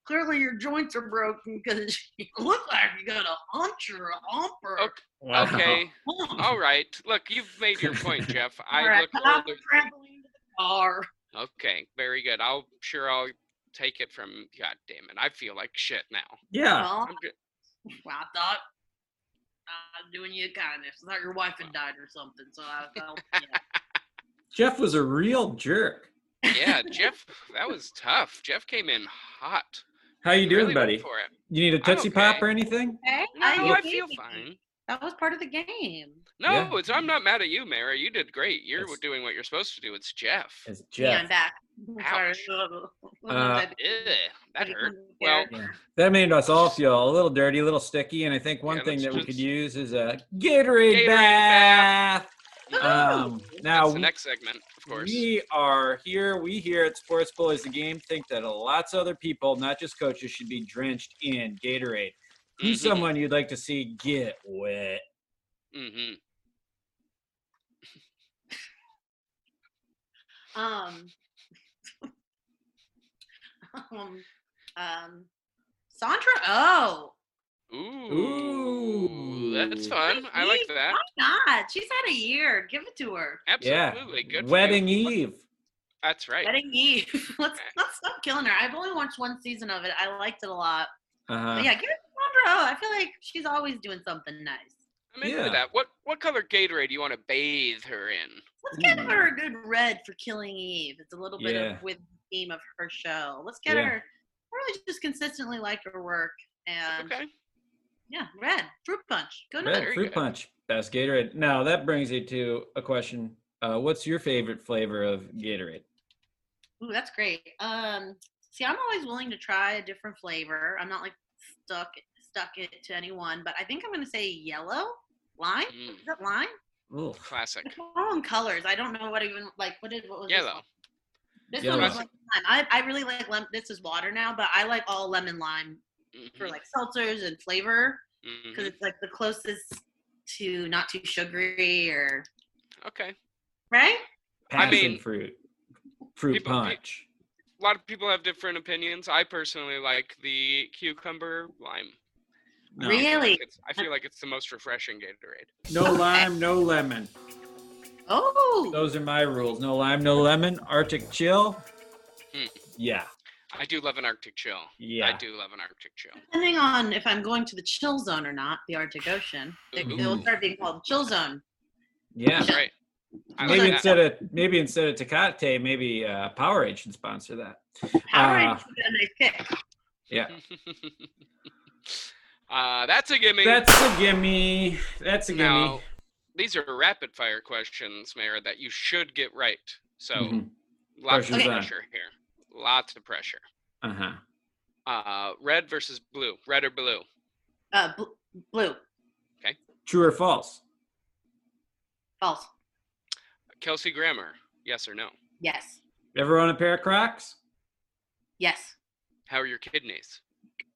Clearly, your joints are broken because you look like you got a hunch or a hump or a Okay. Wow. Okay. All right. Look, you've made your point, Jeff. I All right, look put out older. the to the car. Okay, very good. I'll sure I'll take it from. God damn it! I feel like shit now. Yeah. Well, I'm well, I thought I was doing you a kindness. I thought your wife had died or something. So I felt, yeah. Jeff was a real jerk. Yeah, Jeff, that was tough. Jeff came in hot. How you doing, really buddy? For it. You need a Tootsie Pop or anything? Okay, No, I, I feel fine. That was part of the game. No, Yeah. it's I'm not mad at you, Mara. You did great. You're It's- doing what you're supposed to do. It's Jeff. It's Yeah, Jeff. I'm back. Ouch. Uh, Ew, that hurt. Well, Yeah. That made us all feel a little dirty, a little sticky, and I think one Yeah, thing let's that we could use is a Gatorade, Gatorade bath. Ooh. Um, now that's the we- next segment, of course. we are here. We here at Sports Bullies the Game think that lots of other people, not just coaches, should be drenched in Gatorade. Who's Mhm. someone you'd like to see get wet? Mm-hmm. Um, um, um, Sandra Oh. Ooh, Ooh. that's fun. I like that. Why not? She's had a year. Give it to her. Absolutely, good. for Wedding you. Eve. That's right. Wedding Eve. let's let's stop killing her. I've only watched one season of it. I liked it a lot. Uh-huh. But yeah, give it to Sandra. I feel like she's always doing something nice. I'm into Yeah. that. What what color Gatorade do you want to bathe her in? Let's give Hmm. her a good red for Killing Eve. It's a little bit Yeah. of with the theme of her show. Let's get Yeah. her. I really just consistently like her work and Okay. Yeah, red fruit punch. Go Red nuts. Fruit good. punch. Best Gatorade. Now that brings you to a question. Uh, what's your favorite flavor of Gatorade? Ooh, that's great. Um, see, I'm always willing to try a different flavor. I'm not like stuck stuck it to any one, but I think I'm gonna say yellow lime. Mm, Is that lime? Ooh. classic. It's all in colors. I don't know what even like what did what was this Yellow. one? This Yellow. one was like lime. I, I really like lemon. This is water now, but I like all lemon lime for Mhm, like seltzers and flavor because mhm. it's like the closest to not too sugary or Okay. right. I Passion mean, fruit. Fruit people- punch. A lot of people have different opinions. I personally like the cucumber lime. No. I feel like Really? I feel like it's the most refreshing Gatorade. No lime, no lemon. Oh, Those are my rules. No lime, no lemon. Arctic chill. Hmm. Yeah. I do love an Arctic chill. Yeah. I do love an Arctic chill. depending on if I'm going to the chill zone or not, the Arctic Ocean, it, Ooh. it'll start being called chill zone. Yeah. That's right. I maybe like that. instead of maybe instead of Tecate, maybe uh, Powerade should sponsor that. Powerade Uh, should get a nice kick. Yeah. uh, that's a gimme. That's a gimme. That's a gimme. now, these are rapid fire questions, Mara, that you should get right. So Mhm. lots of Pressure's on. pressure here. Lots of pressure. Uh-huh. Uh, red versus blue. Red or blue? Uh, bl- blue, Okay. True or false? false. Kelsey Grammer. Yes or no? Yes, Ever own a pair of Crocs? yes. How are your kidneys?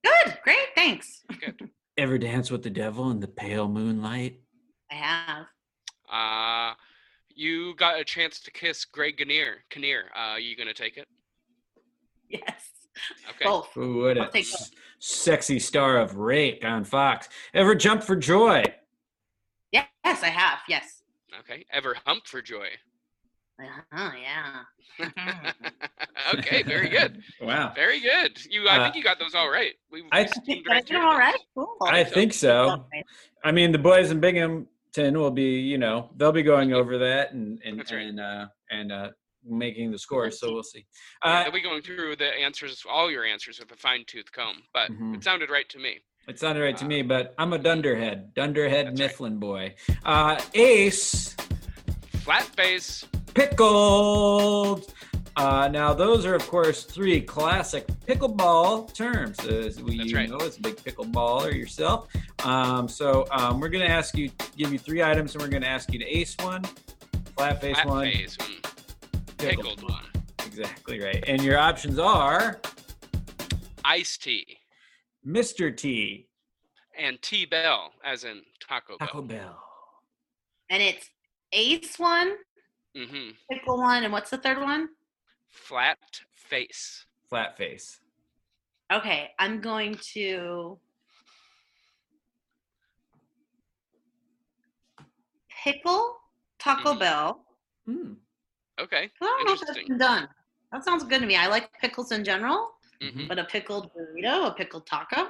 Good, great, thanks. Good. Ever dance with the devil in the pale moonlight? I have. Uh, you got a chance to kiss Greg Kinnear. Kinnear. Uh, you gonna take it? Yes, Okay. both. Ooh, what a I'll take s- sexy star of Rake on Fox. Ever jump for joy? Yes, I have. Yes. Okay. Ever hump for joy? Oh yeah. okay. Very good. Wow. Very good. You. I Uh, think you got those all right. We. I we th- steamed I right them through all those. right? Cool. I think so. I mean, the boys in Binghamton will be, you know, they'll be going over that and and right. and uh, and uh, making the score. So we'll see. Uh, be going through the answers, all your answers, with a fine tooth comb. But Mhm. it sounded right to me. it sounded right to me, but I'm a dunderhead, dunderhead That's right. Mifflin boy. Uh, Ace Flat face. pickled. Uh, now those are of course three classic pickleball terms. As we That's you right. know, as a big pickleballer yourself. Um, so um, we're gonna ask you, give you three items, and we're gonna ask you to ace one, flat face Flat one, face. Mm, Pickled one. Exactly right. And your options are Iced tea. Mr. T, And T Bell, as in Taco Bell. Taco Bell. And it's ace one, Mm-hmm. pickle one, and what's the third one? Flat face. Flat face. Okay, I'm going to pickle Taco Mhm. Bell. Hmm. Okay. I don't know if that's Interesting. been done. That sounds good to me. I like pickles in general, hmm but a pickled burrito, a pickled taco.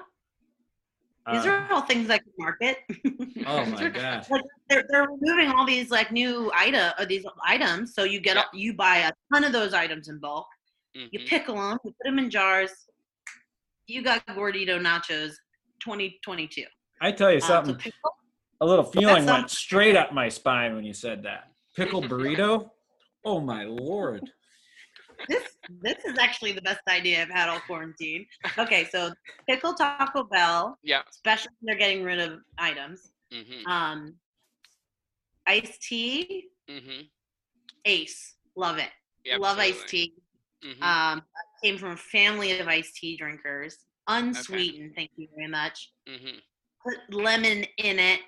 These Uh, are all things I can market. oh my gosh. like they're, they're removing all these like new item or these items so you get Yeah. you buy a ton of those items in bulk you hmm pickle them you put them in jars you got gordito nachos 2022 I tell you Um, so something. pickle, A little feeling went straight up my spine when you said that. Pickle burrito. Oh my lord. this this is actually the best idea i've had all quarantine okay so pickle taco bell Yeah. especially when they're getting rid of items Mm-hmm. um iced tea Mm-hmm. ace love it Yeah. love iced tea Mm-hmm. Um, I came from a family of iced tea drinkers, unsweetened. Thank you very much. hmm Put lemon in it.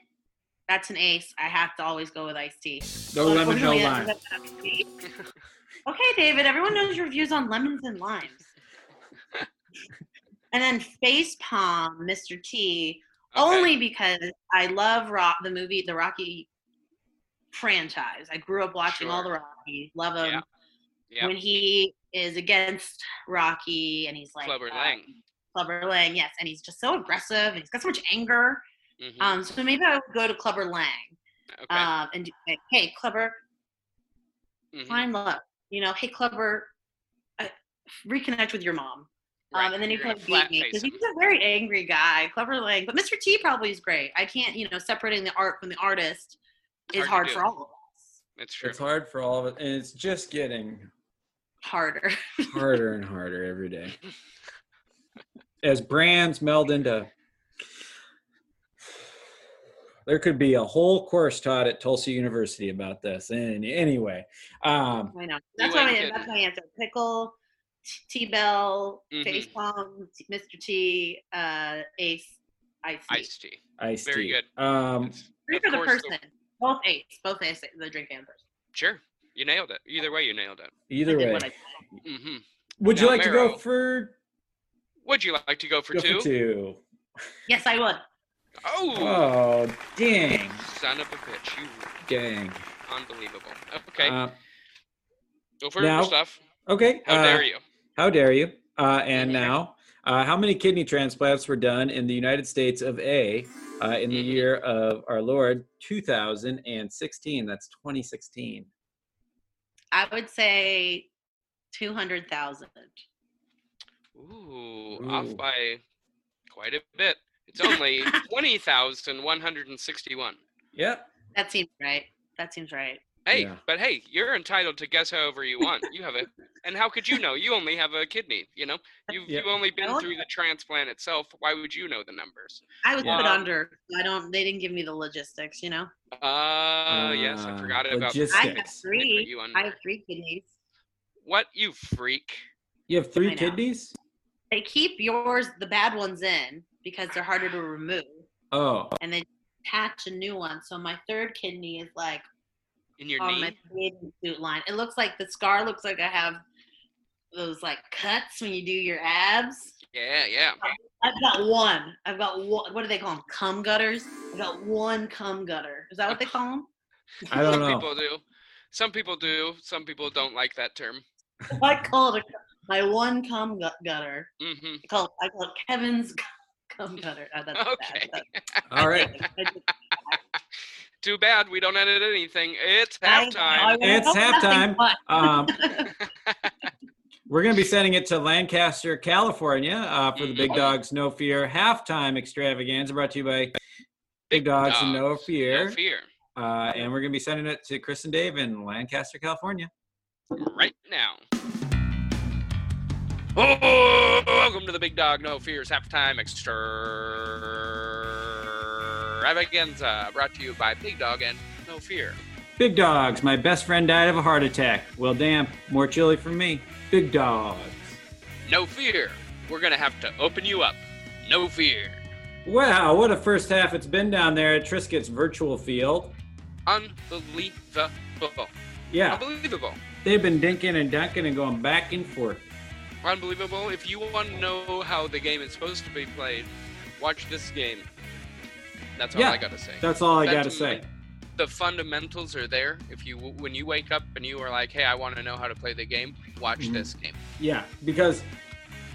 That's an ace. I have to always go with iced tea. No lemon, no lime. that's not iced tea. okay, David. Everyone knows your views on lemons and limes. and then face palm, Mr. T. Okay. Only because I love rock the movie, the Rocky franchise. I grew up watching all the Sure. Rocky. Love him. Yeah. Yeah. When he is against Rocky and he's like Clubber uh, Lang. Clubber Lang, yes, and he's just so aggressive and he's got so much anger. Mhm. Um, so maybe I would go to Clubber Lang okay. um, and do, like, hey, Clubber, Mhm. find love. You know, hey, Clubber, uh, reconnect with your mom. Right. Um, and then he You're gonna probably beat me because he's a very angry guy, Clubber Lang. But Mr. T probably is great. I can't, you know, separating the art from the artist is Hard to hard, for all of us. It's true. It's hard for all of it, and it's just getting Harder. harder and harder every day. As brands meld into, there could be a whole course taught at Tulsa University about this. And anyway, um, I know. That's my kidding. that's my answer. Pickle, T Bell, Mhm. Face Palm, Mr. T, uh, Ace, Ice. Tea. Iced tea. iced Very tea. good. Um, Three for the course, person. Both Ace. Both Ace. The drink and the person. Sure. You nailed it. Either way, you nailed it. either I way, what I said. hmm would you Now, like to go for, Would you like to go for go two? for two? Yes, I would. Oh, Oh, dang, son of a bitch! You dang. unbelievable. Okay, Uh, go for now- your stuff. okay. How uh, dare you? How dare you? Uh, and Mhm. now, uh, how many kidney transplants were done in the United States of A uh, in the Mhm. year of our Lord 2016? That's 2016. I would say two hundred thousand. Ooh, Ooh. off by quite a bit. It's only twenty thousand one hundred and sixty-one. Yep. That seems right. That seems right. Hey, Yeah. but hey, you're entitled to guess however you want. You have a, and how could you know? You only have a kidney. You know, you've Yep. you've only been don't- through the transplant itself. Why would you know the numbers? I was Yeah. put under. I don't. They didn't give me the logistics. You know. Uh, yes, I Uh, forgot about logistics. I have three. You. I have three kidneys. What you freak? You have three kidneys? They keep yours, the bad ones, in because they're harder to remove, Oh, and they attach a new one. So my third kidney is like In your on knee? my suit line. It looks like the scar looks like I have those like cuts when you do your abs. Yeah, yeah. I've got one. I've got one. What do they call them? Cum gutters. I've got one cum gutter. Is that what they call them? I don't Some know. people do. Some people do. Some people don't like that term. I call it a, my one cum gut- gutter. hmm I call it, I call it Kevin's cum gutter. Uh, that's Okay. Bad. All right. Too bad we don't edit anything. It's halftime. I- It's I- nothing halftime. Um, we're going to be sending it to Lancaster, California uh, for the Big Mhm. Dogs No Fear halftime extravaganza brought to you by Big Dogs and No Fear. No fear. Uh, and we're going to be sending it to Chris and Dave in Lancaster, California. right now. Oh, welcome to the Big Dog No Fears halftime extravaganza, brought to you by Big Dog and No Fear. Big Dogs, my best friend died of a heart attack. Well, damn, more chili for me. Big Dogs. No fear. We're gonna have to open you up. No fear. Wow, what a first half it's been down there at Triscuit's virtual field. Unbelievable. Yeah, Unbelievable. they've been dinking and dunking and going back and forth. Unbelievable. If you want to know how the game is supposed to be played, watch this game. That's all Yeah. I gotta say. That's all I That's got to say. the fundamentals are there. If you when you wake up and you are like, "Hey, I want to know how to play the game," watch Mhm. this game. Yeah, because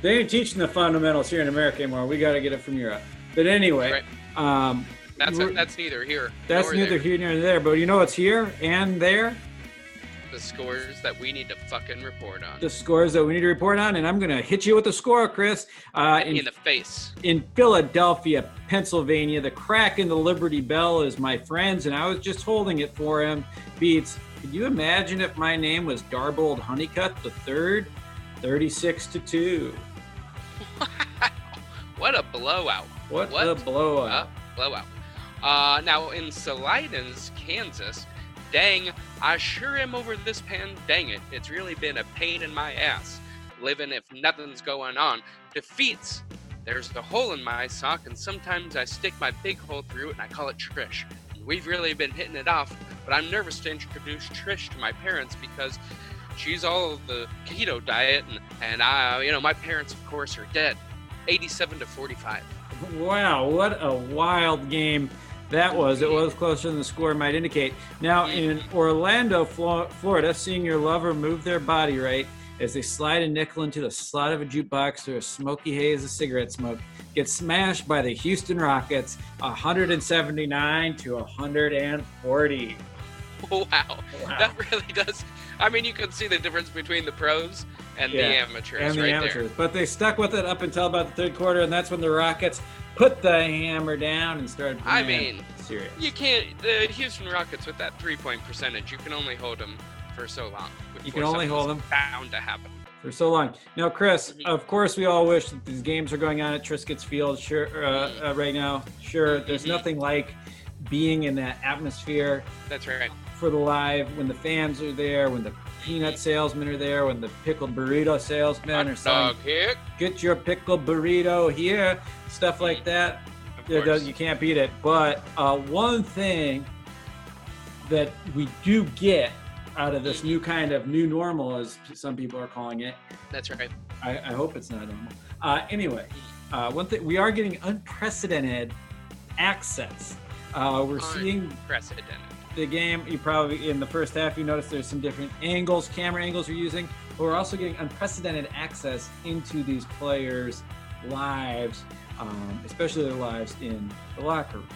they ain't teaching the fundamentals here in America anymore. We got to get it from Europe. But anyway, Right. um, That's We're- that's neither here that's nor neither there. here nor there. But you know what's here and there? The scores that we need to fucking report on. The scores that we need to report on. And I'm going to hit you with the score, Chris. Uh, in in, the face. in Philadelphia, Pennsylvania, the crack in the Liberty Bell is my friends, and I was just holding it for him. Beats. Could you imagine if my name was Darbold Honeycutt the third? 36 to 2. What a blowout! What, What? a blowout. A blowout. Uh, now in Salidans, Kansas, dang, I sure am over this pan. Dang it, it's really been a pain in my ass. Living if nothing's going on. Defeats. There's a hole in my sock, and sometimes I stick my big hole through it, and I call it Trish. We've really been hitting it off, but I'm nervous to introduce Trish to my parents because she's all of the keto diet, and and I, you know, my parents, of course, are dead, 87 to 45. Wow, what a wild game that was. It was closer than the score might indicate. Now, in Orlando, Florida, seeing your lover move their body right as they slide a nickel into the slot of a jukebox through a smoky haze of cigarette smoke, gets smashed by the Houston Rockets 179 to 140. Wow, Wow. that really does. I mean, you can see the difference between the pros and the amateurs and the right amateurs. But they stuck with it up until about the third quarter, and that's when the Rockets put the hammer down and started I mean, serious. You can't. The Houston Rockets with that three-point percentage, you can only hold them for so long. You can only hold them Bound to happen. for so long. Now, Chris, Mhm. of course, we all wish that these games are going on at Triscuit's Field. Sure, uh, Mm-hmm. uh, right now, sure. There's Mhm. nothing like being in that atmosphere That's right. for the live when the fans are there, when the peanut salesmen are there, when the pickled burrito salesmen are Hot selling, dog "Get your pickled burrito here," stuff like that. Does, you can't beat it. But uh, one thing that we do get out of this new kind of new normal, as some people are calling it, That's right. I, I hope it's not normal. Uh, anyway, uh, one thing we are getting unprecedented access. Uh, we're seeing Unprecedented. The game. You probably in the first half you notice there's some different angles, camera angles we're using, but we're also getting unprecedented access into these players' lives, um, especially their lives in the locker room.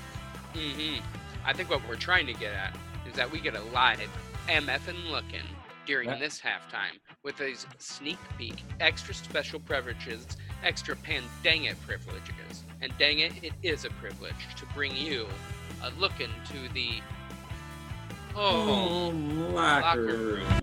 hmm I think what we're trying to get at is that we get a live MFN looking during That- this halftime with these sneak peek, extra special privileges, extra pan dang it privileges. And dang it, it is a privilege to bring you a look into the oh, Home locker locker room. room.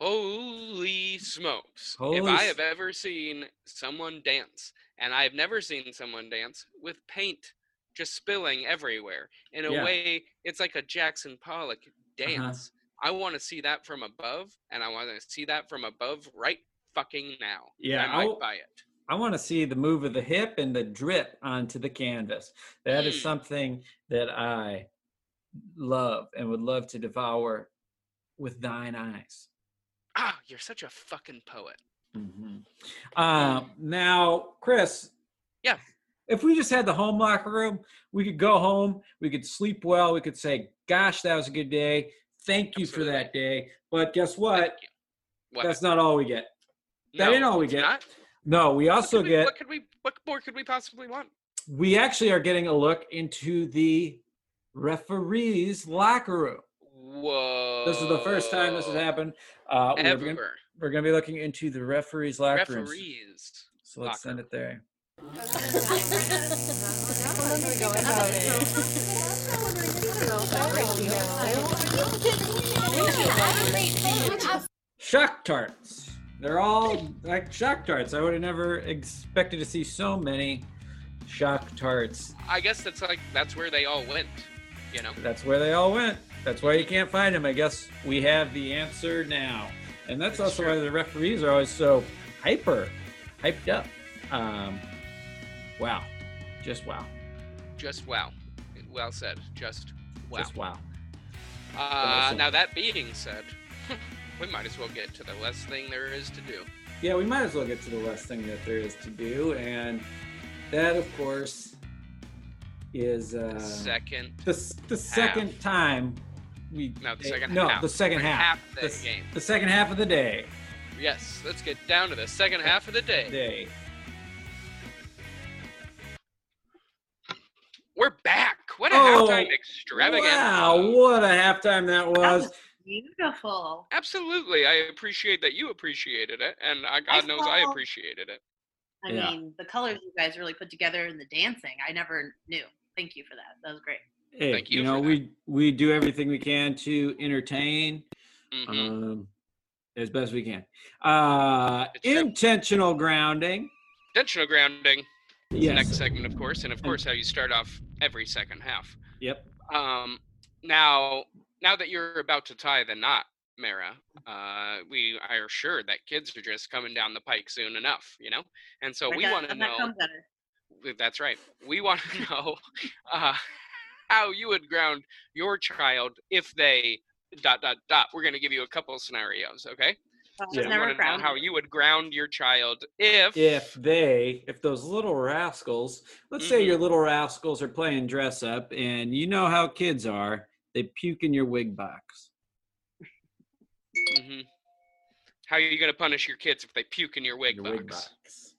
Holy smokes. if Holy I s- have ever seen someone dance, and I have never seen someone dance with paint just spilling everywhere. In a Yeah. way, it's like a Jackson Pollock uh-huh. dance. I want to see that from above, and I want to see that from above right fucking now. Yeah, I might I'll- buy it. I want to see the move of the hip and the drip onto the canvas. That is Mm. something that I love and would love to devour with thine eyes. Ah, you're such a fucking poet. Mhm. Um, now, Chris. Yeah. If we just had the home locker room, we could go home, we could sleep well, we could say, "Gosh, that was a good day. Thank you for that day." But guess what? What? That's not all we get. that No, ain't all we get. not? No, we also could we- get. What could we? What more could we possibly want? we actually are getting a look into the referees locker room. Whoa. This is the first time this has happened. Uh, we're Ever. gonna, we're gonna be looking into the referees locker rooms. Referees. So let's send it there. Shock tarts. They're all like shock tarts. I would have never expected to see so many shock tarts. I guess that's like that's where they all went. You know. That's where they all went. That's why you can't find them. I guess we have the answer now. And that's It's also true. why the referees are always so hyper, hyped up. Um, wow. Just wow. Just wow. Well said. Just wow. Just wow. uh, now that being said, we might as well get to the last thing there is to do. Yeah, we might as well get to the last thing that there is to do. And that, of course, is uh, Second. the, the second time we. No, the eh, second no, half. the second Second half. half of the the, game. the second half of the day. Yes. Let's get down to the second half of the day. Day. We're back. What a Oh, halftime extravaganza. Wow, what a halftime that That was. was beautiful. Absolutely. I appreciate that you appreciated it, and I, God knows I appreciated it. I Yeah. mean, the colors you guys really put together and the dancing, I never knew. Thank you for that. That was great. Hey, Thank you you know, we we do everything we can to entertain hmm um, as best we can. Uh, It's true. intentional grounding. Intentional grounding. Yes. Next segment, of course, and of course, how you start off every second half. Yep. Um, now, now that you're about to tie the knot, Mara, uh, we are sure that kids are just coming down the pike soon enough, you know, and so I we want to know. That's right. We want to know uh, how you would ground your child if they dot dot dot. We're going to give you a couple of scenarios, okay? Well, Yeah. Never want know grounded how you would ground your child if. if they if those little rascals let's say Mhm. your little rascals are playing dress up and you know how kids are they puke in your wig box Mhm. How are you going to punish your kids if they puke in your wig your box? wig box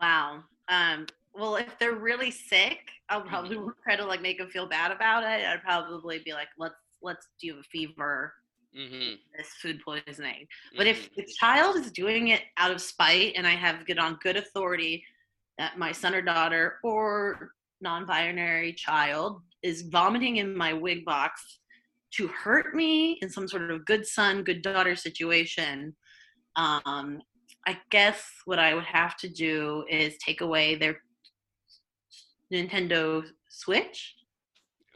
Wow. Um, well, if they're really sick, I'll Mm-hmm. probably try to like make them feel bad about it. I'd probably be like, let's let's do you have a fever, Mm-hmm. this food poisoning. But if the child is doing it out of spite, and I have it on good authority that my son or daughter or non-binary child is vomiting in my wig box to hurt me in some sort of good son, good daughter situation, um, I guess what I would have to do is take away their Nintendo Switch.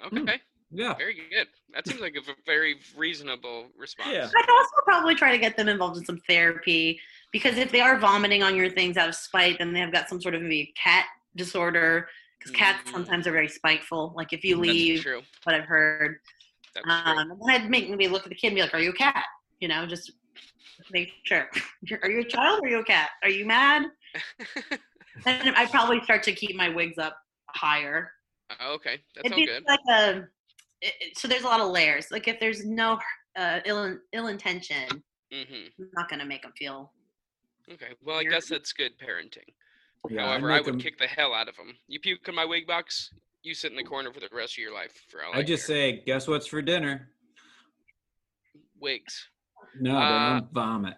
Okay, yeah very good. That seems like a very reasonable response. Yeah. I'd also probably try to get them involved in some therapy because if they are vomiting on your things out of spite, then they have got some sort of maybe cat disorder. Because cats Mm. sometimes are very spiteful. Like if you That's leave, true. what I've heard, That's true. um, and I'd make maybe look at the kid and be like, "Are you a cat?" You know, just make sure. Are you a child? or Are you a cat? Are you mad? Then I'd probably start to keep my wigs up higher. okay, that's It'd all be good. like a. It, it- so there's a lot of layers. Like if there's no uh, ill ill intention, hmm I'm not gonna make them feel. Okay, well, I You're- guess that's good parenting. yeah I'd However, I make would 'em- kick the hell out of them. You puke in my wig box, you sit in the corner for the rest of your life. For all I, i just care. say guess what's for dinner wigs. no Uh, don't vomit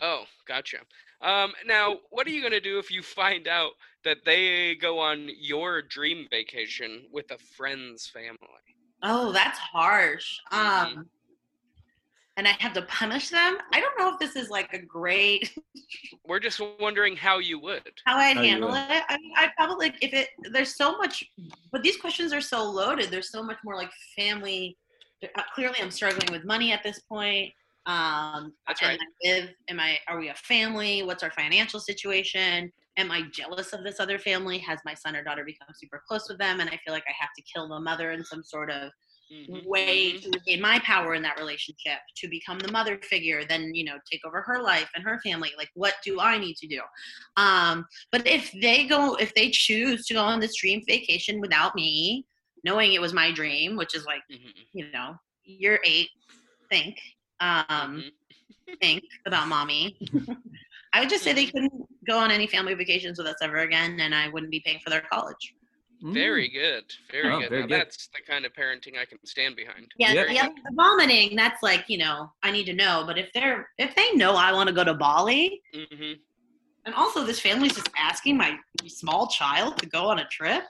Oh, gotcha. Um, now, what are you gonna do if you find out that they go on your dream vacation with a friend's family? Oh, that's harsh. Mhm. Um, and I have to punish them. I don't know if this is like a great We're just wondering how you would. how I'd How handle it. I mean, I'd probably like if it. There's so much, but these questions are so loaded. There's so much more like family. uh, Clearly, I'm struggling with money at this point. Um, That's and right. I live. Am I? Are we a family? What's our financial situation? Am I jealous of this other family? Has my son or daughter become super close with them, and I feel like I have to kill the mother in some sort of Mhm, way mhm. to regain my power in that relationship to become the mother figure then you know take over her life and her family like what do i need to do um but if they go if they choose to go on this dream vacation without me knowing it was my dream which is like Mhm, you know you're eight think um mhm. think about mommy i would just say they couldn't go on any family vacations with us ever again and i wouldn't be paying for their college Very good. Very Oh, good. very now, good. that's the kind of parenting I can stand behind. Yeah, Yeah. Very yeah, the vomiting. That's like you know, I need to know. But if they're if they know I want to go to Bali, Mhm. and also this family's just asking my small child to go on a trip,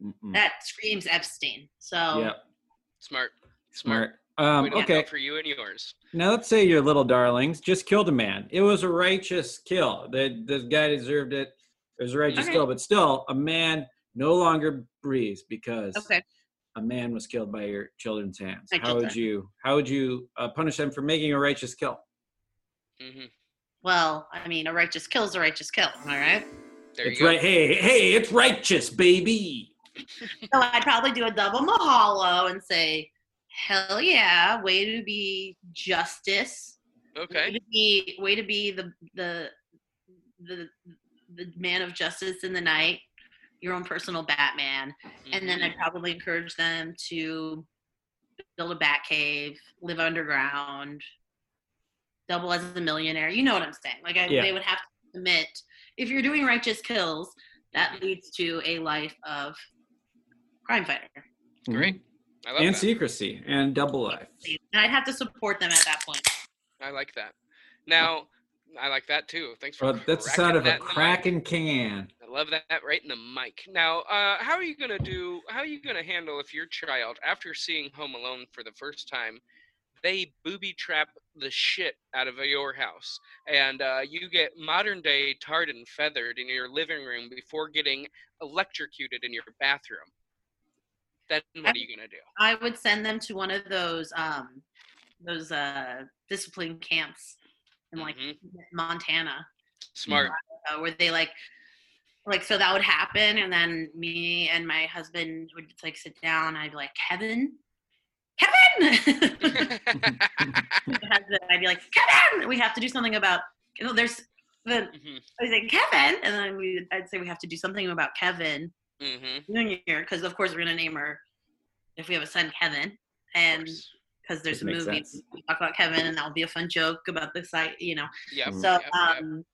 Mm-mm. that screams Epstein. So yeah Smart. smart um Way to look okay for you and yours. Now let's say your little darlings just killed a man. It was a righteous kill. The the guy deserved it. It was a righteous Okay. kill, but still, a man no longer breathes because okay, a man was killed by your children's hands. My how would children. you how would you uh, punish them for making a righteous kill? Mm-hmm. well, I mean, a righteous kill is a righteous kill. All right. There it's you go. right. Hey, hey, it's righteous, baby. So I'd probably do a double mahalo and say, "Hell yeah, way to be justice." Way Okay. to be way to be the the the the man of justice in the night, your own personal Batman. And then. I'd probably encourage them to build a bat cave, live underground, double as a millionaire. You know what I'm saying? Like I, Yeah. they would have to submit. If you're doing righteous kills, that Mhm. leads to a life of crime fighter. Great. I love And that. secrecy and double life. And I'd have to support them at that point. I like that. Now, I like that too. Thanks for Well, that's the sound of a that in cracking can. I love that right in the mic. Now, uh, how are you gonna do? How are you gonna handle if your child, after seeing Home Alone for the first time, they booby trap the shit out of your house, and uh, you get modern day tarred and feathered in your living room before getting electrocuted in your bathroom? Then what are you gonna do? I would send them to one of those um those uh discipline camps in like Mhm. Montana. Smart. uh, where they like like so that would happen and then me and my husband would like sit down i'd be like kevin? Kevin? Husband, i'd be like kevin! We have to do something about you know there's the Mhm, i'd say kevin? And then we i'd say we have to do something about kevin mhm, junior because of course we're going to name her if we have a son kevin and because there's a movie we talk about kevin and that will be a fun joke about the site you know Yep, Mm. so yep, yep. um,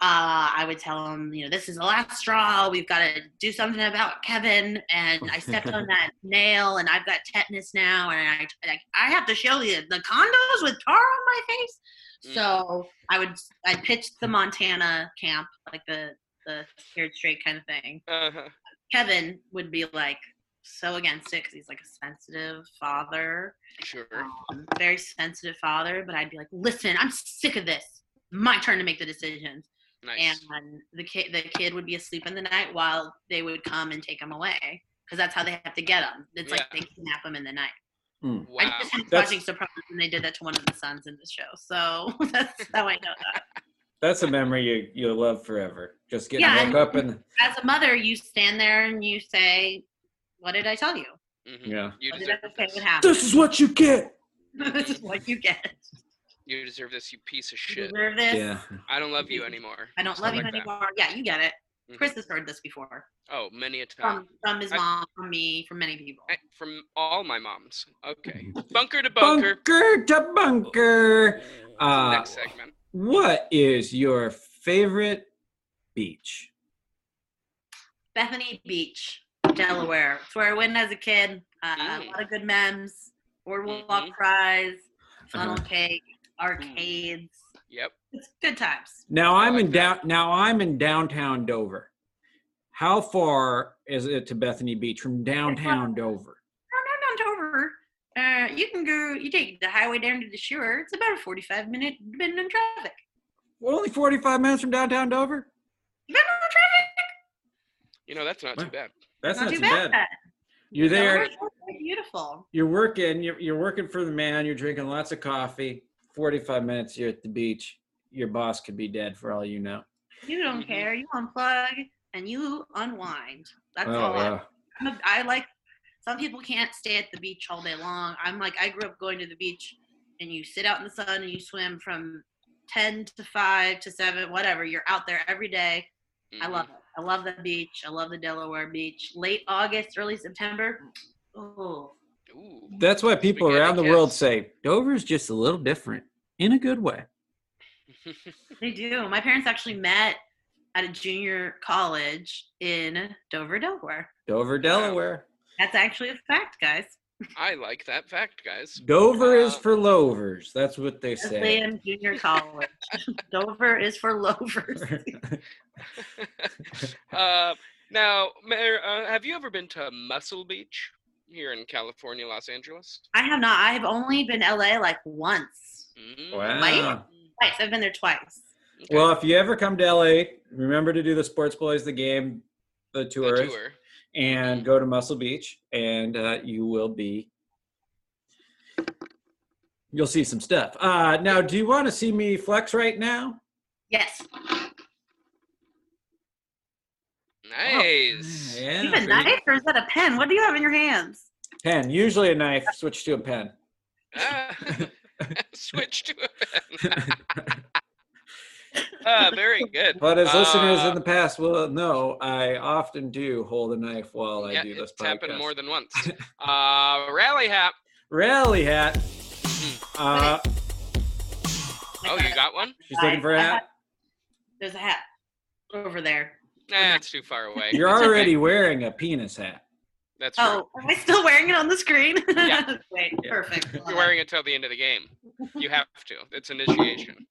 uh, I would tell him, you know, this is the last straw. We've got to do something about Kevin. And I stepped on that nail, and I've got tetanus now, and I like I have to show you the condos with tar on my face. Mm. So I would I pitched the Montana camp, like the the scared straight kind of thing. Uh-huh. Kevin would be like so against it because he's like a sensitive father Sure. um, very sensitive father, but I'd be like, listen, I'm sick of this. My turn to make the decisions. Nice. And the kid, the kid would be asleep in the night while they would come and take him away because that's how they have to get him. It's like Yeah. they kidnap him in the night. wow. I just finished That's- watching Sopranos and they did that to one of the sons in the show, so that's how I know that. That's a memory you you'll love forever. Just getting Yeah, woke up and As a mother, you stand there and you say, "What did I tell you? Mhm. yeah. You What did deserve I say this. would happen? This is what you get. this is what you get. You deserve this, you piece of You shit. deserve this. Yeah. I don't love you anymore. I don't Stuff love you like that. anymore. Yeah, you get it. Mhm. Chris has heard this before. Oh, many a time. from from his I- mom, from me, from many people. Eh, From all my moms. Okay. Bunker to bunker. Bunker to bunker. Uh, Next segment. What is your favorite beach? Bethany Beach, Delaware. It's where I went as a kid. Uh, Mm. A lot of good memes, boardwalk fries, funnel Uh-huh. cake, arcades. Yep. It's good times. Now I'm in that. down. Now I'm in downtown Dover. How far is it to Bethany Beach from downtown Dover? No, no, no, Dover. Uh, you can go. You take the highway down to the shore. It's about a forty-five minute depending on traffic. We're only 45 minutes from downtown Dover. Depending on traffic. You know, that's not too bad. That's not, not, too too bad. bad. You're there. Dover's beautiful. You're working. You're, you're working for the man. You're drinking lots of coffee. 45 minutes. You're at the beach. Your boss could be dead for all you know. You don't Mhm. care. You unplug and you unwind. That's Oh, all. I yeah. I'm like some people can't stay at the beach all day long. I'm like I grew up going to the beach and you sit out in the sun and you swim from 10 to 5 to 7 whatever. You're out there every day. I Mhm. love it. I love the beach. I love the Delaware beach. Late August, early September. Oh, Ooh. That's why people Spaghetti around the world kiss. say Dover's just a little different in a good way. they do. My parents actually met at a junior college in Dover, Delaware. Dover, Delaware. That's actually a fact, guys. I like that fact, guys. Dover is Uh, for lovers. That's what they say. Wesleyan Junior College. Dover is for lovers. uh, now, Mara, uh, have you ever been to Muscle Beach here in California, Los Angeles? I have not. I have only been LA like once. Mm, wow. Twice. I've been there twice. okay. Well, if you ever come to LA, remember to do the Sports Bullies, the game, the The tour. And go to Muscle Beach, and uh, you will be. You'll see some stuff. Uh, now, do you want to see me flex right now? Yes. Nice. Yeah. you have a knife or is that a pen? What do you have in your hands? Pen. Usually a knife. Switch to a pen. Ah, switch to a pen. ah, very good. But as listeners Uh, in the past will know, I often do hold a knife while I do this part. it's happened more than once. Uh, rally hat. Rally hat. Uh, Oh, you got one? she's looking for a I- I hat. There's a hat over there. Nah, it's too far away. You're It's okay. already wearing a penis hat. That's true. Oh, am I still wearing it on the screen? Yeah. Wait, Yeah. perfect. You're wearing it till the end of the game. You have to. It's initiation.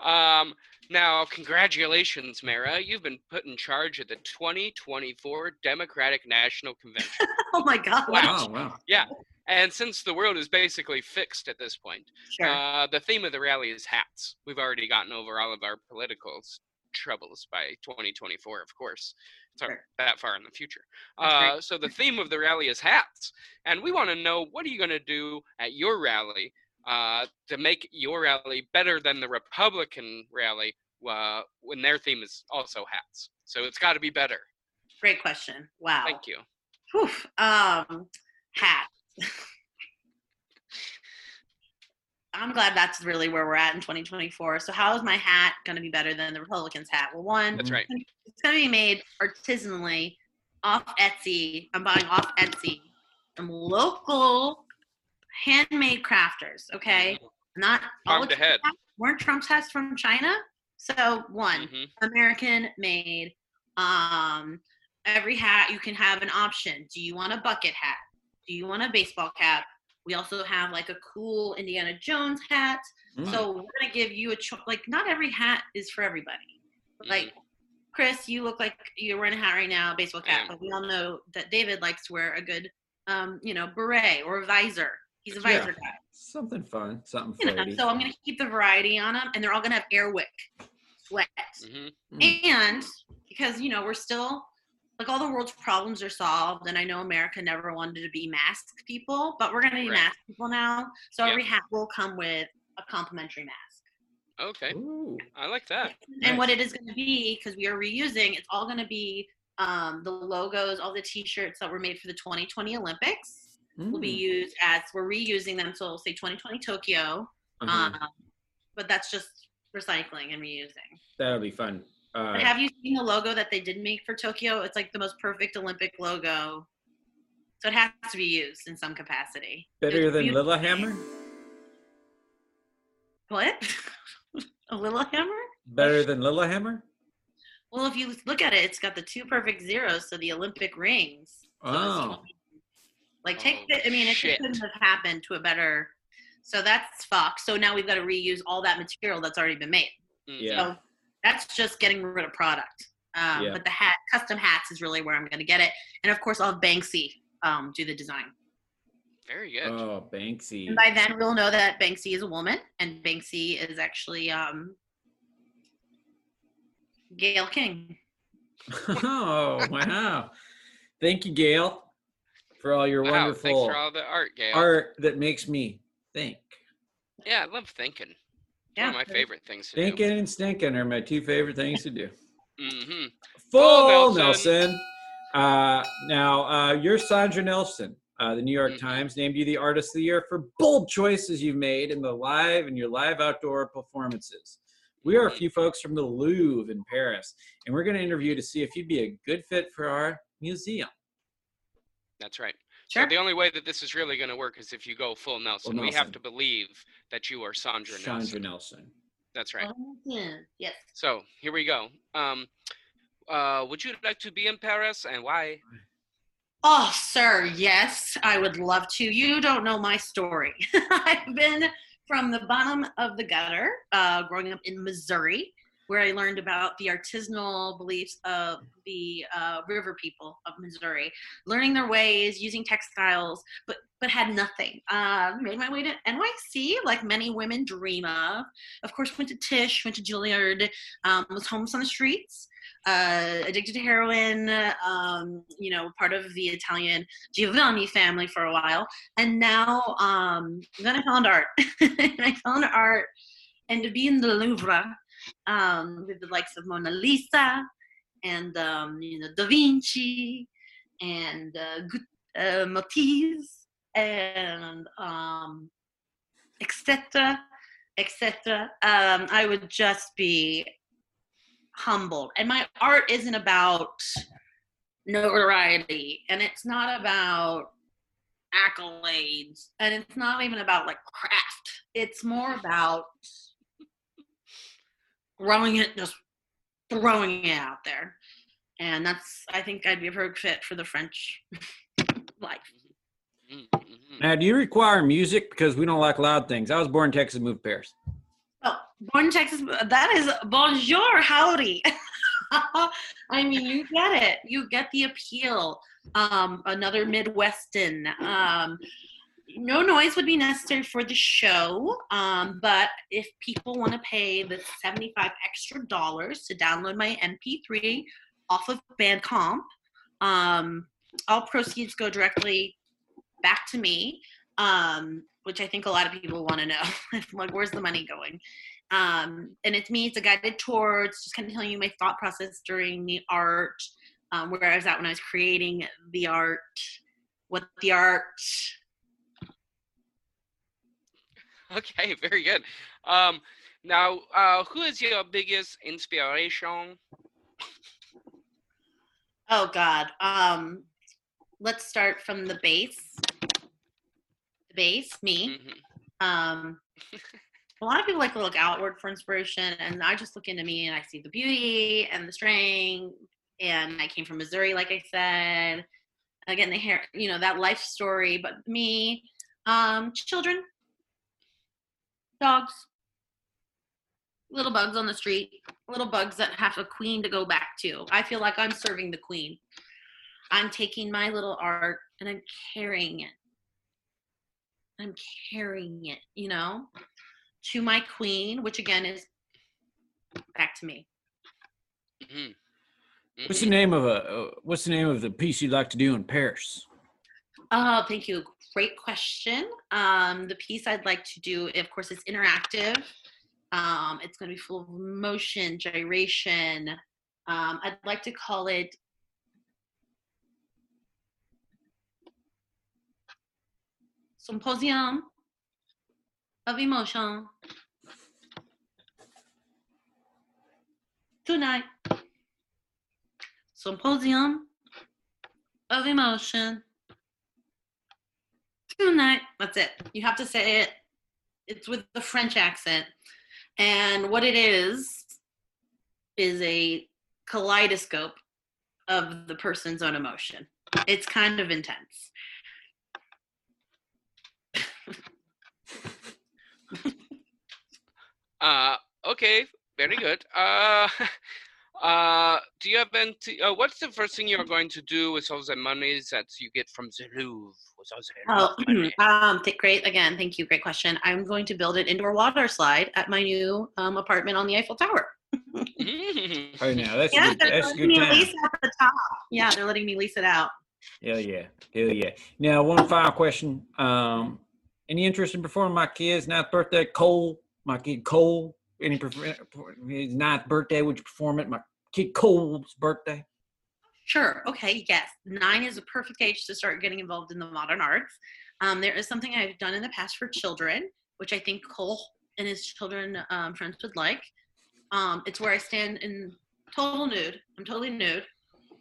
Um, now, congratulations, Mara. You've been put in charge of the 2024 Democratic National Convention. Oh my god. Wow. Oh, wow. Yeah. And since the world is basically fixed at this point, Sure. uh, the theme of the rally is hats. We've already gotten over all of our political troubles by 2024, of course. It's not Sure. that far in the future. Uh, so the theme of the rally is hats, and we want to know what are you going to do at your rally uh, to make your rally better than the Republican rally uh, when their theme is also hats. So it's got to be better. Great question. Wow. Thank you. Whew. Um, hat. I'm glad that's really where we're at in 2024. So how is my hat going to be better than the Republicans' hat? Well, one, That's right. it's going to be made artisanally off Etsy. I'm buying off Etsy from local handmade crafters. Okay, not all Farm the to hats weren't Trump's hats from China. So one, hmm American made. Um, every hat you can have an option. Do you want a bucket hat? Do you want a baseball cap? We also have like a cool Indiana Jones hat. Mm. So we're gonna give you a choice. Like not every hat is for everybody. Like Chris, you look like you're wearing a hat right now, baseball cap. Yeah. But we all know that David likes to wear a good, um, you know, beret or a visor. He's a Yeah. visor guy. something fun, something You know, so I'm gonna keep the variety on them, and they're all gonna have Airwick sweat. hmm Mm. And because, you know, we're still like all the world's problems are solved. And I know America never wanted to be masked people, but we're going to be Right. masked people now. So Yep. every hat will come with a complimentary mask. Okay, Ooh. I like that. And what it is going to be, because we are reusing, it's all going to be um, the logos, all the t shirts that were made for the 2020 Olympics will be Mm. used as we're reusing them. So we'll say 2020 Tokyo. Uh-huh. Um, but that's just recycling and reusing. That'll be fun. Uh, have you seen the logo that they did make for Tokyo? It's like the most perfect Olympic logo. So it has to be used in some capacity. better than. Lillehammer? What? a little hammer? Better than Lillehammer? Well, if you look at it, it's got the two perfect zeros, so the Olympic rings. So Oh. Like take Oh, the, I mean, it shit. couldn't have happened to a better. So that's fucked. So now we've got to reuse all that material that's already been made. Mm. Yeah. So that's just getting rid of product. Um, Yeah. But the hat, custom hats, is really where I'm going to get it. And of course, I'll have Banksy um, do the design. Very good. Oh, Banksy. And by then, we'll know that Banksy is a woman, and Banksy is actually um, Gail King. oh, wow. Thank you, Gail, for all your wow, thanks wonderful for all the art, Gail. art that makes me think. Yeah, I love thinking. Yeah. One of my favorite things to do. Thinking and stinking are my two favorite things to do. do. hmm Full Nelson. Nelson. Uh, now, uh, you're Sandra Nelson. Uh, the New York Mhm. Times named you the Artist of the Year for bold choices you've made in the live and your live outdoor performances. We are a few folks from the Louvre in Paris, and we're going to interview to see if you'd be a good fit for our museum. That's right. Sure. So the only way that this is really going to work is if you go full Nelson. We Nelson. have to believe that you are Sandra Sandra Nelson. Nelson. That's right. Oh, yeah. Yes. So here we go. Um, uh, would you like to be in Paris and why? Oh, sir, yes, I would love to. You don't know my story. I've been from the bottom of the gutter, uh, growing up in Missouri, where I learned about the artisanal beliefs of the uh, river people of Missouri, learning their ways, using textiles, but but had nothing. Uh, made my way to NYC, like many women dream of. Of course, went to Tisch, went to Juilliard, um, was homeless on the streets uh, addicted to heroin, um, you know, part of the Italian Giovanni family for a while. And now um, then I found art. and I found art and to be in the Louvre um, with the likes of Mona Lisa and, um, you know, Da Vinci and uh, uh, Matisse and um, etc. etc. Um, I would just be humbled. And my art isn't about notoriety and it's not about accolades and it's not even about like craft. It's more about growing it, just throwing it out there. And that's, I think I'd be a perfect fit for the French life. Mm, mhm. Now, do you require music? Because we don't like loud things. I was born in Texas, moved to Paris. Oh, born in Texas, that is bonjour, howdy. I mean, you get it. You get the appeal. Um, another Midwestern. Um, no noise would be necessary for the show, um, but if people want to pay the 75 extra dollars to download my MP3 off of Bandcamp, um, all proceeds go directly back to me. Um, which I think a lot of people want to know. like, where's the money going? Um, and it's me. It's a guided tour. It's just kind of telling you my thought process during the art, um, where I was at when I was creating the art, what the art. Okay, very good. Um, now, uh, who is your biggest inspiration? Oh God. Um, let's start from the base. The base, me. Mhm. Um, a lot of people like to look outward for inspiration, and I just look into me and I see the beauty and the strength. And I came from Missouri, like I said. Again, the hair, you know, that life story. But me, um, children, dogs, little bugs on the street, little bugs that have a queen to go back to. I feel like I'm serving the queen. I'm taking my little art and I'm carrying it. I'm carrying it, you know, to my queen, which again is back to me. Mhm. What's the Mhm. name of a uh, What's the name of the piece you'd like to do in Paris? Oh, thank you. Great question. Um, the piece I'd like to do, of course, it's interactive. Um, it's going to be full of motion, gyration. Um, I'd like to call it Symposium of Emotion. Tonight. Symposium of Emotion tonight. That's it. You have to say it. It's with the French accent. And what it is, is a kaleidoscope of the person's own emotion. It's kind of intense. Uh, okay, very good. Uh, uh, do you have any? Uh, what's the first thing you're going to do with all the monies that you get from the Louvre? With all the Oh, um, th- great. Again, thank you. Great question. I'm going to build an indoor water slide at my new um, apartment on the Eiffel Tower. Oh, now that's Yeah, a good, they're that's letting good me time. lease at the top. Yeah, they're letting me lease it out. Hell yeah, hell yeah. Now, one final question. Um, any interest in performing my kid's ninth birthday, Cole? My kid Cole. Any his ninth birthday? Would you perform it? My kid Cole's birthday. Sure. Okay. Yes. Nine is a perfect age to start getting involved in the modern arts. Um, there is something I've done in the past for children, which I think Cole and his children um, friends would like. Um, it's where I stand in total nude. I'm totally nude.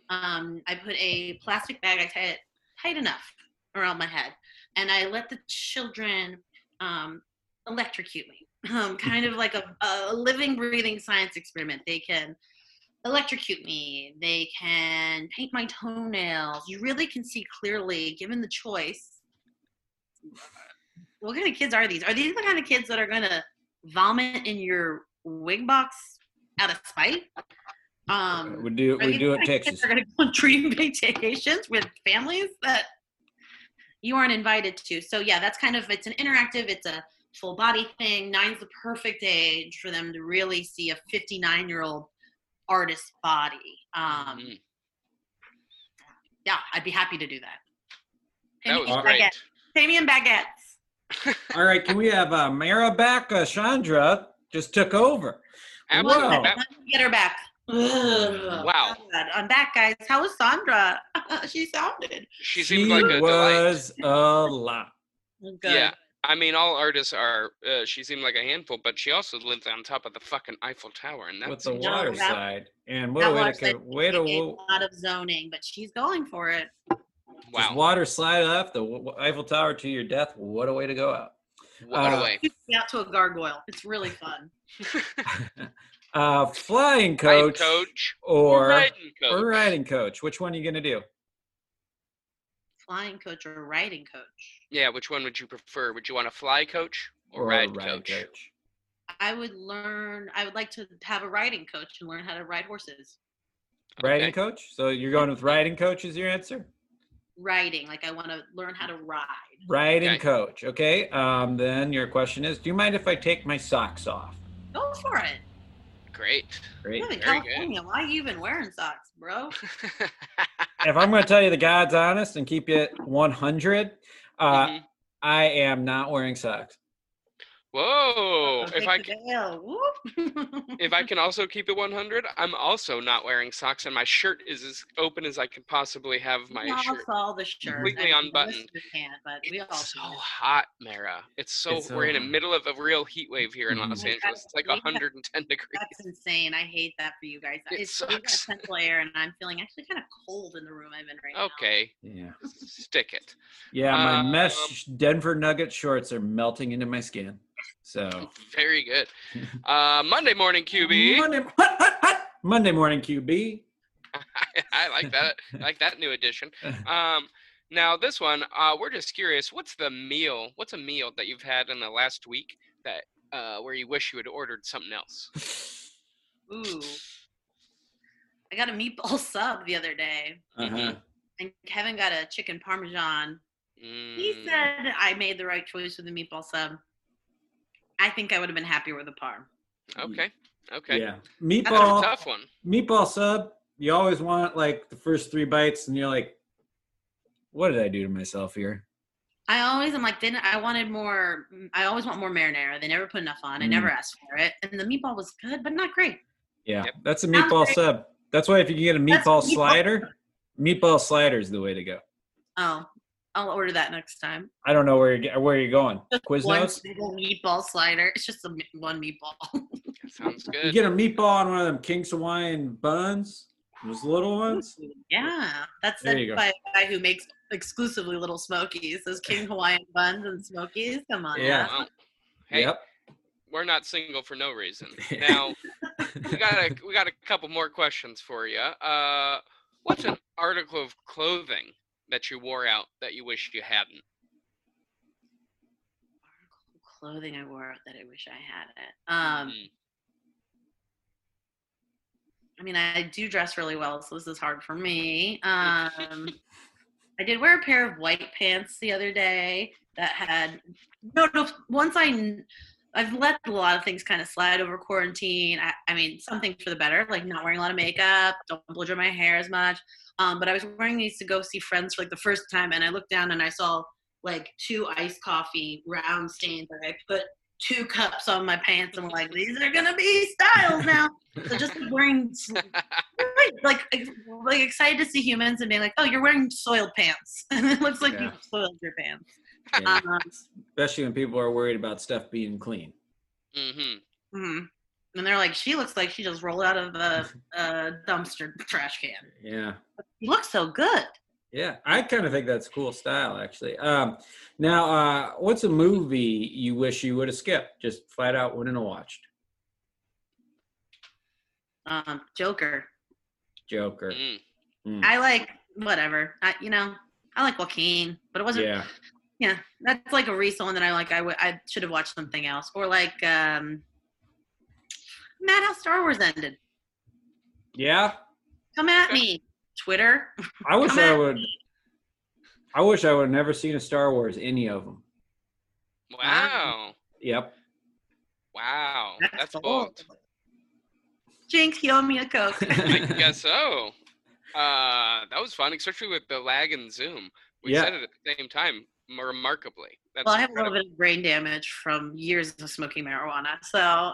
Um, I put a plastic bag. I tie it tight enough around my head, and I let the children um, electrocute me, um, kind of like a, a living, breathing science experiment. They can electrocute me. They can paint my toenails. You really can see clearly, given the choice. What kind of kids are these? Are these the kind of kids that are going to vomit in your wig box out of spite? Um, we do we do it kind of kids Texas. that are going to go on dream vacations with families that you aren't invited to. So yeah, that's kind of it's an interactive. It's a full body thing. Nine's the perfect age for them to really see a 59 year old artist's body. Um, Mhm. yeah, I'd be happy to do that. Pay That was in great. baguettes. Pay me in baguettes. All right, can we have uh, Mara back? Uh, Chandra just took over. Absolutely. Wow. Let me get her back. Ugh. Wow. God, I'm back, guys. How was Sandra? she sounded she seemed like a delight. was a lot. good. Yeah. I mean, all artists are. Uh, she seemed like a handful, but she also lived on top of the fucking Eiffel Tower, and with that's the No, water that- slide. And what a way to slide co- way to a lot of zoning, but she's going for it. just wow. water slide off the Eiffel Tower to your death. What a way to go out. What a uh, way. Out to a gargoyle. It's really fun. uh, flying coach, coach or riding coach. or riding coach. Which one are you gonna do? Flying coach or riding coach. Yeah, which one would you prefer? Would you want a fly coach or, Or ride riding coach? I would learn. I would like to have a riding coach and learn how to ride horses. Riding Okay. coach. So you're going with riding coach is your answer. Riding, like I want to learn how to ride. Riding Okay. coach. Okay. Um, then your question is, do you mind if I take my socks off? Go for it. Great. Great. live in Very good. California. Why are you even wearing socks, bro? if I'm going to tell you the God's honest and keep you at 100, uh, Mhm. I am not wearing socks. Whoa! If I can, if I can also keep it 100, I'm also not wearing socks, and my shirt is as open as I can possibly have my we all shirt. saw the shirt. completely I mean, unbuttoned. Can't, but we all so seen hot, Mara. It's so It's we're in the middle of a real heat wave here in. Los my God, Angeles. It's like we got- 110 degrees. That's insane. I hate that for you guys. It it's we got sucks. central air, and I'm feeling actually kind of cold in the room I'm in right now. Okay, Yeah. stick it. Yeah, my Um, mesh Denver Nugget shorts are melting into my skin. So Very good. Uh, Monday morning QB. Monday, hot, hot, hot. Monday morning QB. I like that. I like that new addition. Um, now this one, uh, we're just curious. What's the meal? What's a meal that you've had in the last week that uh, where you wish you had ordered something else? Ooh. I got a meatball sub the other day, Uh-huh. and Kevin got a chicken parmesan. He Mm, said I made the right choice with the meatball sub. I think I would have been happier with a parm. Okay. Okay. Yeah. That's a Meatball tough one. meatball sub, you always want like the first three bites and you're like, what did I do to myself here? I always am like, didn't I wanted more? I always want more marinara. They never put enough on. I Mm. never asked for it, and the meatball was good, but not great. Yeah. Yep. That's a meatball great. sub. That's why if you can get a meatball meatball- slider, meatball slider is the way to go. Oh, I'll order that next time. I don't know where you're ge- where you're going. Just Quiznos. one single meatball slider. It's just a one meatball. Sounds good. You get a meatball on one of them King's Hawaiian buns, those little ones. yeah, that's There said you go. by a guy who makes exclusively little smokies. Those King Hawaiian buns and smokies. Come on. Yeah. now. Well, hey, Yep. we're not single for no reason. Now we got a we got a couple more questions for you. Uh, what's an article of clothing that you wore out that you wish you hadn't? Clothing I wore out that I wish I had it. Um, Mm, I mean, I do dress really well, so this is hard for me. Um, I did wear a pair of white pants the other day that had no. no once I, I've let a lot of things kind of slide over quarantine. I, I mean, some things for the better, like not wearing a lot of makeup, don't blow dry my hair as much. Um, but I was wearing these to go see friends for like the first time, and I looked down and I saw like two iced coffee round stains. Like I put two cups on my pants, and I'm like, these are gonna be styles now. So just like wearing like like excited to see humans and being like, oh, you're wearing soiled pants, and it looks like Yeah. you soiled your pants. Yeah. Um, Especially when people are worried about stuff being clean. mhm. mhm. And they're like, she looks like she just rolled out of a, a dumpster trash can. Yeah. You look so good. Yeah, I kind of think that's cool style, actually. Um, now, uh, what's a movie you wish you would have skipped? Just flat out wouldn't have watched. Um, Joker. Joker. Mm. Mm. I like whatever. I, you know, I like Joaquin, but it wasn't. Yeah. Yeah. that's like a recent one that I like. I. I should have watched something else, or like um, Matt, how Star Wars ended. Yeah. Come at me, Twitter. I wish I would. me. I wish I would have never seen a Star Wars, any of them. Wow. Yep. Wow. That's bold. bold. Jinx, you owe me a coke. I guess so. Uh, that was fun, especially with the lag and zoom. We Yeah. said it at the same time, m- remarkably. That's well, I have a little bit of brain damage from years of smoking marijuana, so.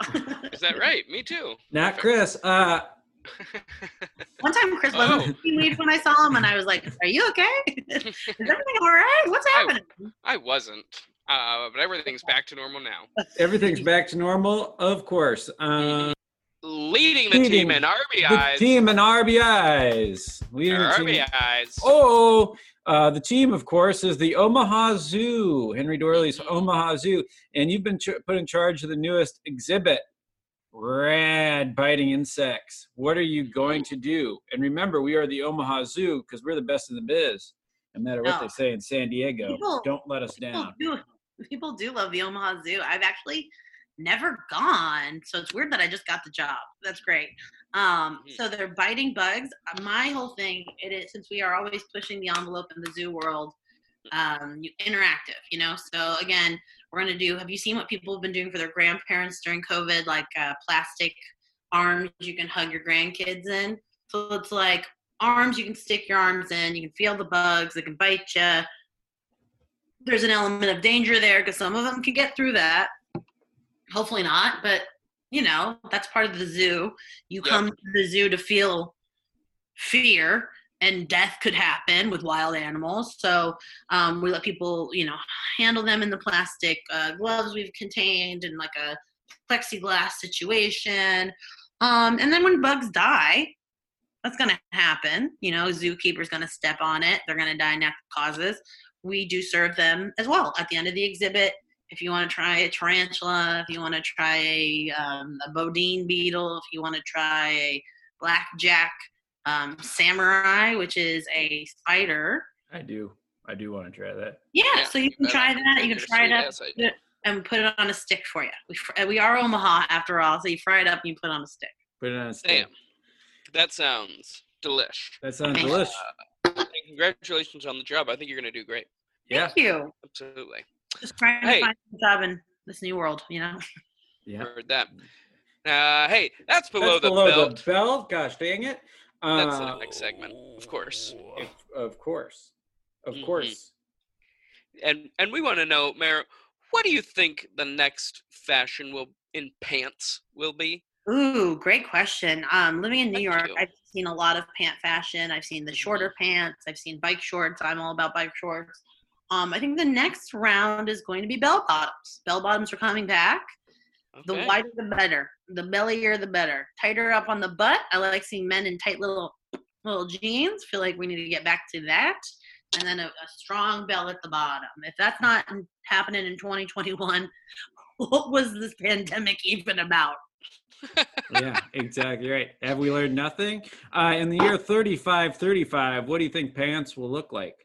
Is that right? Me too. Not Chris. Uh, One time, Chris Oh. wasn't smoking weed when I saw him, and I was like, "Are you okay? Is everything all right? What's I- happening?" I wasn't. Uh, but everything's back to normal now. everything's back to normal, of course. Um, Leading the Leading team in RBIs. the team in RBIs. Leading the team. RBIs. Oh, uh, the team, of course, is the Omaha Zoo, Henry Doorly's. Omaha Zoo. And you've been ch- put in charge of the newest exhibit, Rad Biting Insects. What are you going to do? And remember, we are the Omaha Zoo because we're the best in the biz. No matter what No. they say in San Diego, People- don't let us People down. do, people do love the Omaha Zoo. I've actually never gone, so it's weird that I just got the job. That's great. Um, Mhm. so they're biting bugs. Uh, My whole thing, it is since we are always pushing the envelope in the zoo world, um, interactive. You know, so again, we're gonna do. Have you seen what people have been doing for their grandparents during COVID? Like uh, plastic arms you can hug your grandkids in. So it's like arms you can stick your arms in. You can feel the bugs. They can bite you there's an element of danger there because some of them can get through that. Hopefully not, but you know that's part of the zoo. You Yep. come to the zoo to feel fear, and death could happen with wild animals. So um, we let people, you know, handle them in the plastic uh, gloves we've contained in like a plexiglass situation. Um, and then when bugs die, that's going to happen. You know, zookeeper's going to step on it. They're going to die natural causes. We do serve them as well at the end of the exhibit. If you want to try a tarantula, if you want to try a, um, a bodine beetle, if you want to try a blackjack um, samurai, which is a spider. I do. I do want to try that. Yeah, Yeah, so you can try that. You can fry it up and put it on a stick for you. We, fr- we are Omaha after all, so you fry it up and you put it on a stick. Put it on a stick. Damn, that sounds delish. That sounds Thank- delicious. Congratulations on the job. I think you're gonna do great. Yeah. Thank you. Absolutely. Just trying Hey. to find a job in this new world, you know? Yeah. Heard that. Uh, hey, that's below That's the below belt. the belt. Gosh dang it. That's the Uh, next segment, of course. Of, of course. Of Mhm. course. And and we want to know, Mara, what do you think the next fashion will in pants will be? Ooh, great question. Um, living in New Thank York, you. I've seen a lot of pant fashion. I've seen the shorter pants. I've seen bike shorts. I'm all about bike shorts. Um, I think the next round is going to be bell bottoms. Bell bottoms are coming back. The wider the better. The bellier the better. Tighter up on the butt. I like seeing men in tight little little jeans. Feel like we need to get back to that. And then a, a strong bell at the bottom. If that's not happening in 2021, what was this pandemic even about? yeah, exactly right. Have we learned nothing? Uh, in the year 3535, what do you think pants will look like?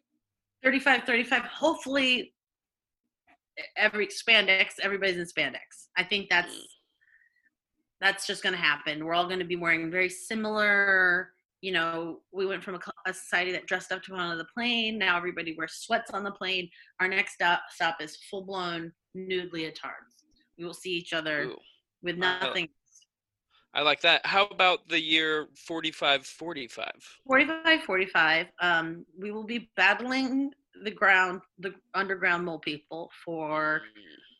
35 35 hopefully every spandex everybody's in spandex. I think that's mm. that's just going to happen. We're all going to be wearing very similar you know we went from a, a society that dressed up to go on the plane now everybody wears sweats on the plane. Our next stop, stop is full-blown nude leotards. We will see each other Ooh, with nothing I like that. How about the year 4545? 45 45 um, we will be battling the ground the underground mole people for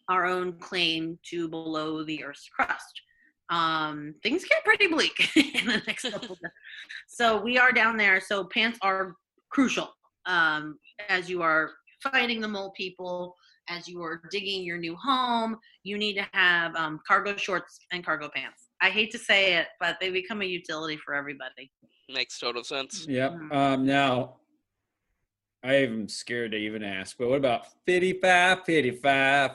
our own claim to below the Earth's crust. Um, things get pretty bleak in the next couple of So we are down there. So pants are crucial um, as you are fighting the mole people, as you are digging your new home. You need to have um, cargo shorts and cargo pants. I hate to say it, but they become a utility for everybody. Makes total sense. Yep. Mhm. Um, now, I am scared to even ask, but what about 55 55?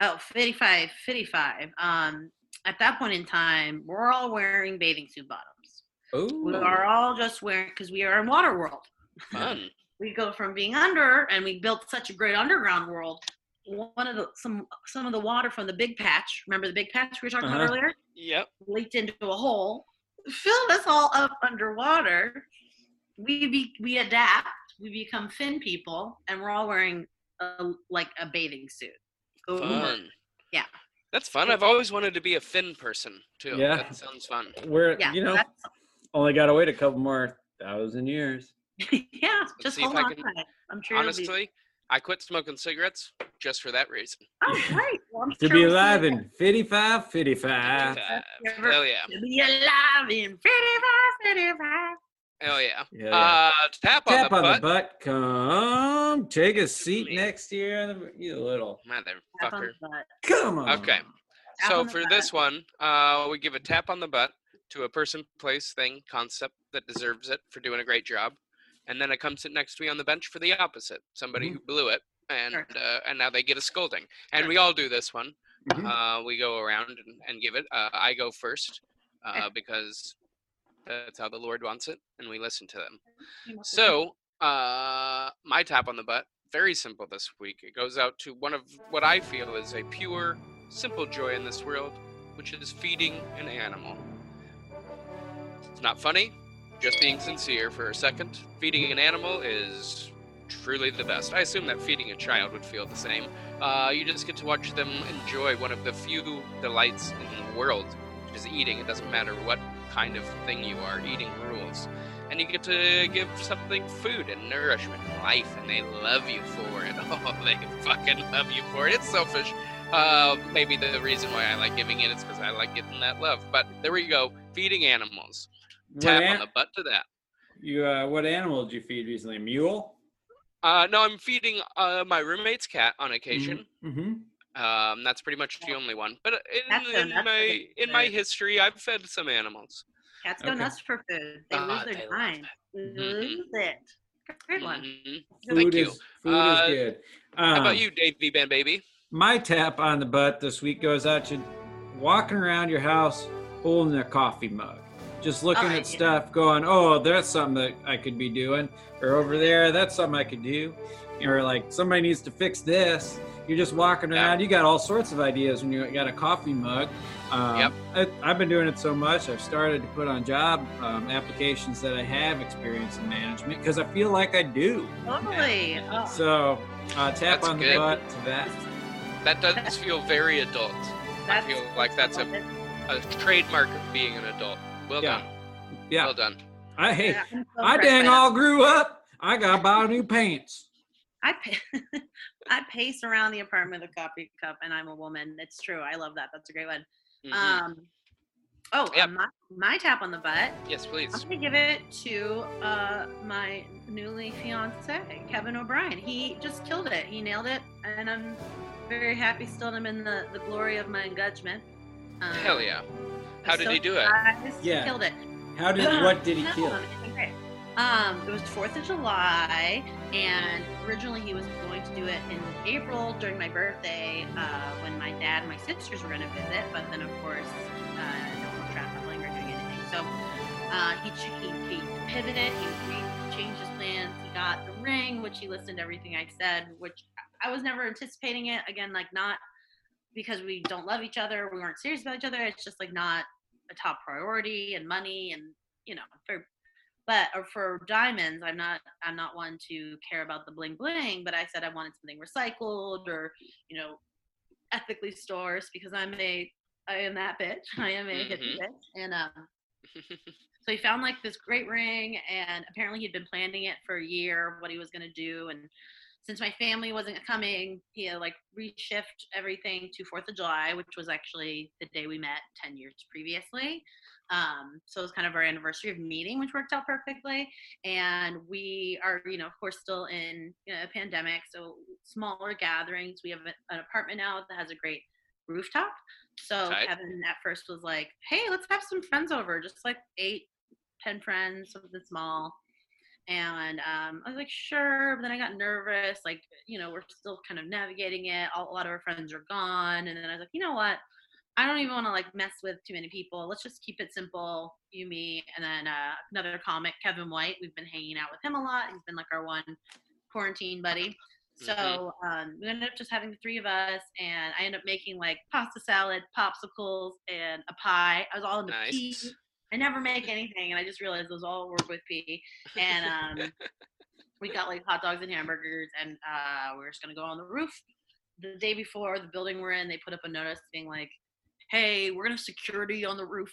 Oh, 55, 55. Um, at that point in time, we're all wearing bathing suit bottoms. Oh, We are all just wearing because we are in water world. Fun. We go from being under, and we built such a great underground world. One of the some some of the water from the big patch. Remember the big patch we were talking about Uh-huh. earlier? Yep. Leaked into a hole, filled us all up underwater. We be we adapt. We become fin people, and we're all wearing a, like a bathing suit. Fun. Yeah. That's fun. I've always wanted to be a fin person too. Yeah. That sounds fun. we're, Yeah, you know, only got to wait a couple more thousand years. yeah, just see if hold on. can- tight. I'm sure. it'll be- Honestly, I quit smoking cigarettes just for that reason. Oh, great. Well, To sure be we'll see alive you in 55 55. Five. never- Hell yeah. To be alive in 55, 55. Hell yeah. Yeah, yeah. Uh, tap, on, Tap the, on butt. the butt. Come take a seat Me. next to you. You little. Tap on Motherfucker. Come on. Okay. Tap So on for butt. this one, uh, we give a tap on the butt to a person, place, thing, concept that deserves it for doing a great job, and then I come sit next to me on the bench for the opposite, somebody Mhm. who blew it, and Sure. uh, and now they get a scolding. And we all do this one. Mhm. Uh, we go around and, and give it. Uh, I go first uh, Okay. because that's how the Lord wants it, and we listen to them. So, uh, my tap on the butt, very simple this week. It goes out to one of what I feel is a pure, simple joy in this world, which is feeding an animal. It's not funny, just being sincere for a second. Feeding an animal is truly the best. I assume that feeding a child would feel the same. Uh, you just get to watch them enjoy one of the few delights in the world, which is eating. It doesn't matter what kind of thing you are, eating rules. And you get to give something food and nourishment and life, and they love you for it. Oh, they fucking love you for it. It's selfish. Uh, maybe the reason why I like giving it is because I like getting that love. But there we go. Feeding animals. Tap an- on the butt to that. You uh, what animal did you feed recently? A mule? Uh, no, I'm feeding uh, my roommate's cat on occasion. Mm-hmm. Um, that's pretty much the only one. But That's in, in my in my history, I've fed some animals. Cats go Okay. nuts for food. They Ah, lose they their love mind. Mhm. Lose it. Great one. Mhm. Food Thank is you. food Uh, is good. How Um, about you, Davey Van Baby? My tap on the butt this week goes out to walking around your house holding a coffee mug. Just looking at yeah. stuff, going, oh, that's something that I could be doing. Or over there, that's something I could do. Or like, somebody needs to fix this. You're just walking Yeah. around. You got all sorts of ideas when you got a coffee mug. Um, Yep. I, I've been doing it so much. I've started to put on job um, applications that I have experience in management because I feel like I do. Totally. Oh, So, uh, tap That's on the butt to that. That does feel very adult. that's- feel like that's a- a trademark of being an adult. Well Yeah. done. Yeah. Well done. I hey, Yeah, I'm so I dang by that. all grew up. I got to buy new pants. I pa- I pace around the apartment with a coffee cup, and I'm a woman. It's true. I love that. That's a great one. Mhm. Um, oh, uh, Yep. my, my tap on the butt. yes, please. I'm gonna give it to uh, my newly fiance, Kevin O'Brien. He just killed it. He nailed it, and I'm very happy. Still, I'm in the, the glory of my engagement. Um, Hell yeah. How did so he do it? surprised he Yeah. killed it. How did what did he No, kill? it's been great. Um, it was Fourth of July, and originally he was going to do it in April during my birthday uh, when my dad and my sisters were going to visit. But then, of course, uh, no one was traveling or doing anything. So uh, he, he he pivoted. He re- changed his plans. He got the ring, which he listened to everything I said, which I was never anticipating it. Again, like not because we don't love each other, we weren't serious about each other. It's just like not a top priority and money and you know for but uh, for diamonds i'm not i'm not one to care about the bling bling but i said i wanted something recycled or you know ethically sourced because i'm a i am that bitch i am a hippie Mhm. bitch and um so he found like this great ring and apparently he'd been planning it for a year what he was going to do and since my family wasn't coming he had like reshift everything to fourth of july which was actually the day we met 10 years previously. Um, so it was kind of our anniversary of meeting which worked out perfectly. And we are you know of course still in you know, a pandemic so smaller gatherings. We have an apartment now that has a great rooftop. So kevin at first was like hey let's have some friends over just like eight ten friends something small and um, I was like, sure. But then I got nervous. Like, you know, we're still kind of navigating it. All, a lot of our friends are gone. And then I was like, you know what? I don't even want to like mess with too many people. Let's just keep it simple. You, me, and then uh, another comic, Kevin White. We've been hanging out with him a lot. He's been like our one quarantine buddy. So Mhm. um, we ended up just having the three of us, and I ended up making like pasta salad, popsicles, and a pie. I was all into nice. I never make anything, and I just realized those all work with pea. And um, we got like hot dogs and hamburgers, and uh, we were just gonna go on the roof. The day before, the building we're in, they put up a notice being like, "Hey, we're gonna have security on the roof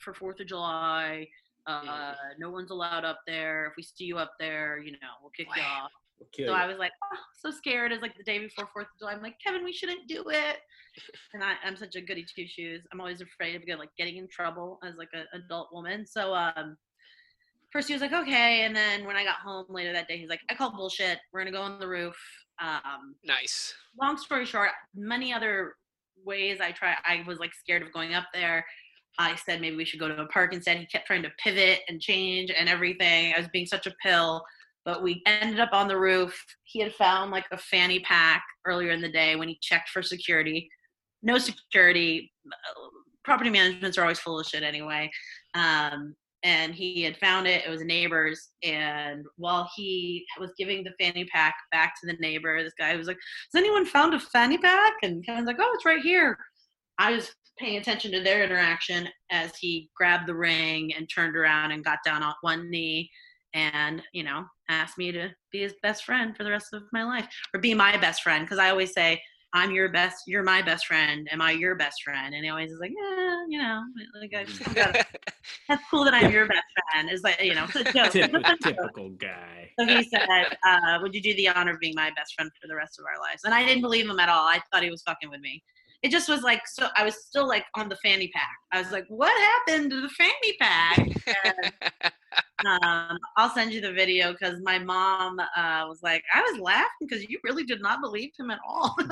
for Fourth of July. Uh, no one's allowed up there. If we see you up there, you know, we'll kick you off." Kill So. I was like, oh, so scared. It's like the day before Fourth of July. I'm like, Kevin, we shouldn't do it. And I, I'm such a goody two shoes. I'm always afraid of like getting in trouble as like an adult woman. So um, first he was like, okay, and then when I got home later that day, he's like, I call bullshit. We're gonna go on the roof. Um, nice. long story short, many other ways I try. I was like scared of going up there. I said maybe we should go to a park instead. He kept trying to pivot and change and everything. I was being such a pill, but we ended up on the roof. He had found like a fanny pack earlier in the day when he checked for security. No security. Property managements are always full of shit anyway. Um, and he had found it. It was a neighbor's. And while he was giving the fanny pack back to the neighbor, this guy was like, has anyone found a fanny pack? And Kevin's like, oh, it's right here. I was paying attention to their interaction as he grabbed the ring and turned around and got down on one knee and, you know, asked me to be his best friend for the rest of my life or be my best friend. Cause I always say, I'm your best, you're my best friend. Am I your best friend? And he always is like, yeah, you know, like I just gotta, that's cool that I'm your best friend. Is like, you know, it's a joke. Typical, typical guy. So he said, uh, "Would you do the honor of being my best friend for the rest of our lives?" And I didn't believe him at all. I thought he was fucking with me. It just was like so. I was still like on the fanny pack. I was like, "What happened to the fanny pack?" And, um, I'll send you the video because my mom uh, was like, "I was laughing because you really did not believe him at all."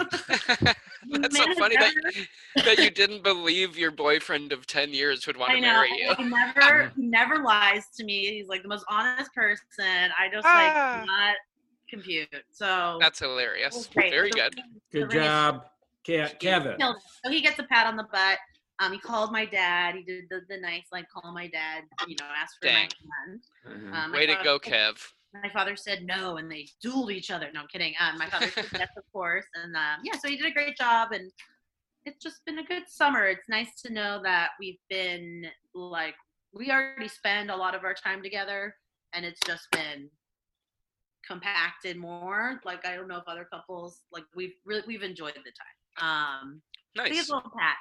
That's so Man, funny that, never- that you didn't believe your boyfriend of 10 years would want to marry you. He never, he never lies to me. He's like the most honest person. I just Ah. like not compute. So That's hilarious. Very The good. Good the ring is- job, Ke- Kevin. killed. So he gets a pat on the butt. Um, he called my dad. He did the, the nice like call my dad. You know, ask for Dang. my hand. Um, my Way to father- go, Kev. My father said no, and they dueled each other. No, I'm kidding. Um, my father said yes, of course, and um, yeah, so he did a great job, and it's just been a good summer. It's nice to know that we've been like we already spend a lot of our time together, and it's just been compacted more. Like I don't know if other couples like we've really we've enjoyed the time. Um, Nice. gets a little pat.